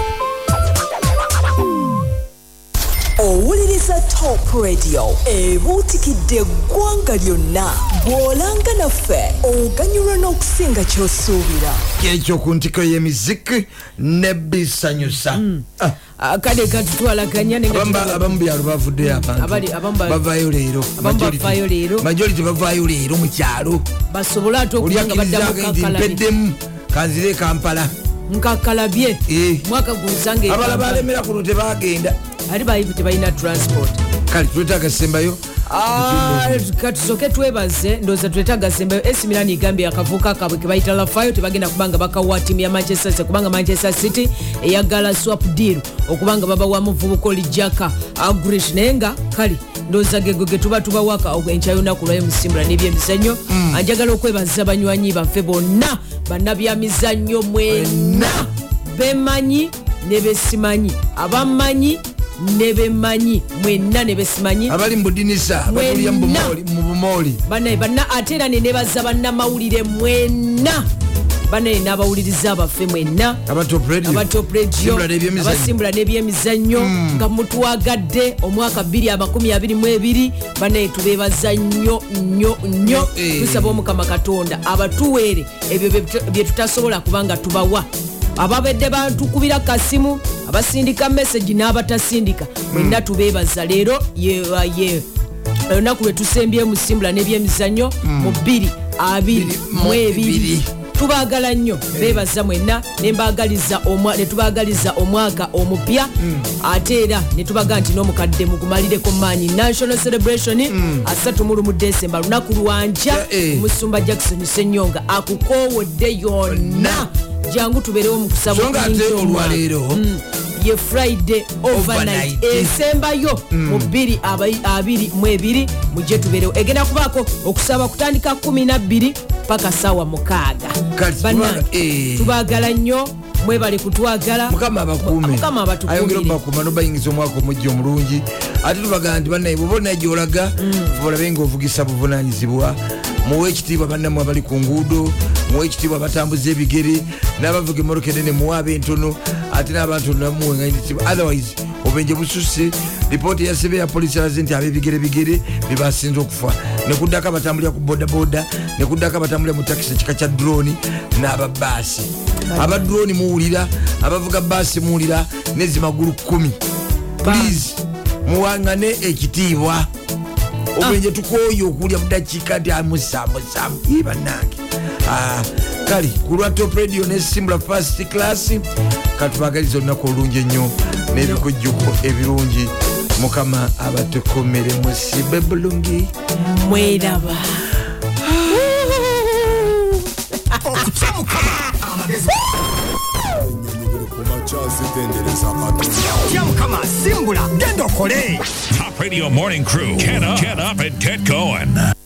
owuliriza top radio. Ebuutikidde eggwanga lyonna. Bw'olanga naffe oganyulwa n'okusinga ky'osuubira. Ekyo ku ntiko y'emiziki nebisanyusa Ah, Ah, kale katutwalaganya abamu byalo bavuddeyo abantu. Bavaayo leero. abamu bavaayo leero. mu kyalo. Basobole ate okuba nga baddamu mpeddemu kanzire kampala nkakalabye Eh. mwaka gunsanga abala balemera kuno tebagenda ali bayivu tebalina transport. Kale twetaaga Ah, katusoke twebaze ndowooza twetaaga sembayo esi milan egambye akavuuka kaabwe kebayita lafayo tebagenda kubanga bakawa tiimu ya manchester city kubanga manchester city eyagala swap deal okubanga babawa muvubuka oli jaka agrish naye nga kale ndowooza gego getuba tubawaka enkya yonaku lwayo musimbula n'ebyemizannyo. Anjagala okwebaza banywanyi baffe bonna bannabyamizannyo mwena bemanyi ne besimanyi abamanyi ne bemanyi mwenna ne besimanyi abali mu budinisa batulya mu bumooli- banaye banna ate era nenebaza bannamawulire mwenna. Banaye n'abawuliriza abaffe mwenna. Aba top radio. Abasimbula n'ebyemizannyo. Nga mutwagadde omwaka 2022 banaye tubebaza nnyo nnyo nnyo. Eh. tusaba omukama katonda abatuweere ebyo bye- bye tutasobola kubanga tubawa ababedde bantukubira kasimu abasindika message n'abatasindika. Mwenna tubebaza leero ye ye olunaku lwe tusembye musimbula n'ebyemizannyo mu 2 mu ebiri. tubagala nnyo bebaza mwenna nembagaliza omwa- netubagaliza omwaka omupya. Ate era netubaga nti n'omukadde mugumalireko maanyi national celebration asatu mu lumu desemba lunaku lwanja Eh, eh. omusumba jackson senyonga akukowodde yonna jangu tubeerewo mu kusaba so nga ate olwaleero Mm. ye friday overnight. Esembayo mu 22 mujje tubeerewo egenda kubaako okusaba kutandika 12 paka sawa mukaaga. Tubaga- eh. tubagala nnyo mwebale kutwagala. Mukama abakuume mukama ayongera abatukumire obakuuma nobayingiza omwaka omujja omulungi. Ate tubagaa nti bannaye bwoba olinaye gyolaga olabe nga ovugisa buvunanyizibwa muwe ekitiibwa bannamwe abali ku nguudo muwe ekitiibwa abatambuza ebigere n'abavuga emmotoka enene muwe abentono ate n'abantu namuwenga ekitiibwa otherwise obenje bususe lipooti yasebe ya polisi alaze nti ab'ebigere bigere bebasinze okufa. Nekuddako abatambulira ku bodaboda nekuddako abatambulira mu takisi ekika kya droni n'ababaasi aba droni muwulira abavuga baasi muwulira nezimagulu 1 please muwangane ekitiibwa obenje tukoyo okulya budakiika nti amusamusamu ibanange kale ku lwa top radio nesimbula fast class katubagaliza olunaku olungi ennyo n'ebikujjuko ebirungi mukama abatukomere musibe bulungi. Mweraba tya mukama Top Radio Morning Crew. Get up, get up, and get going.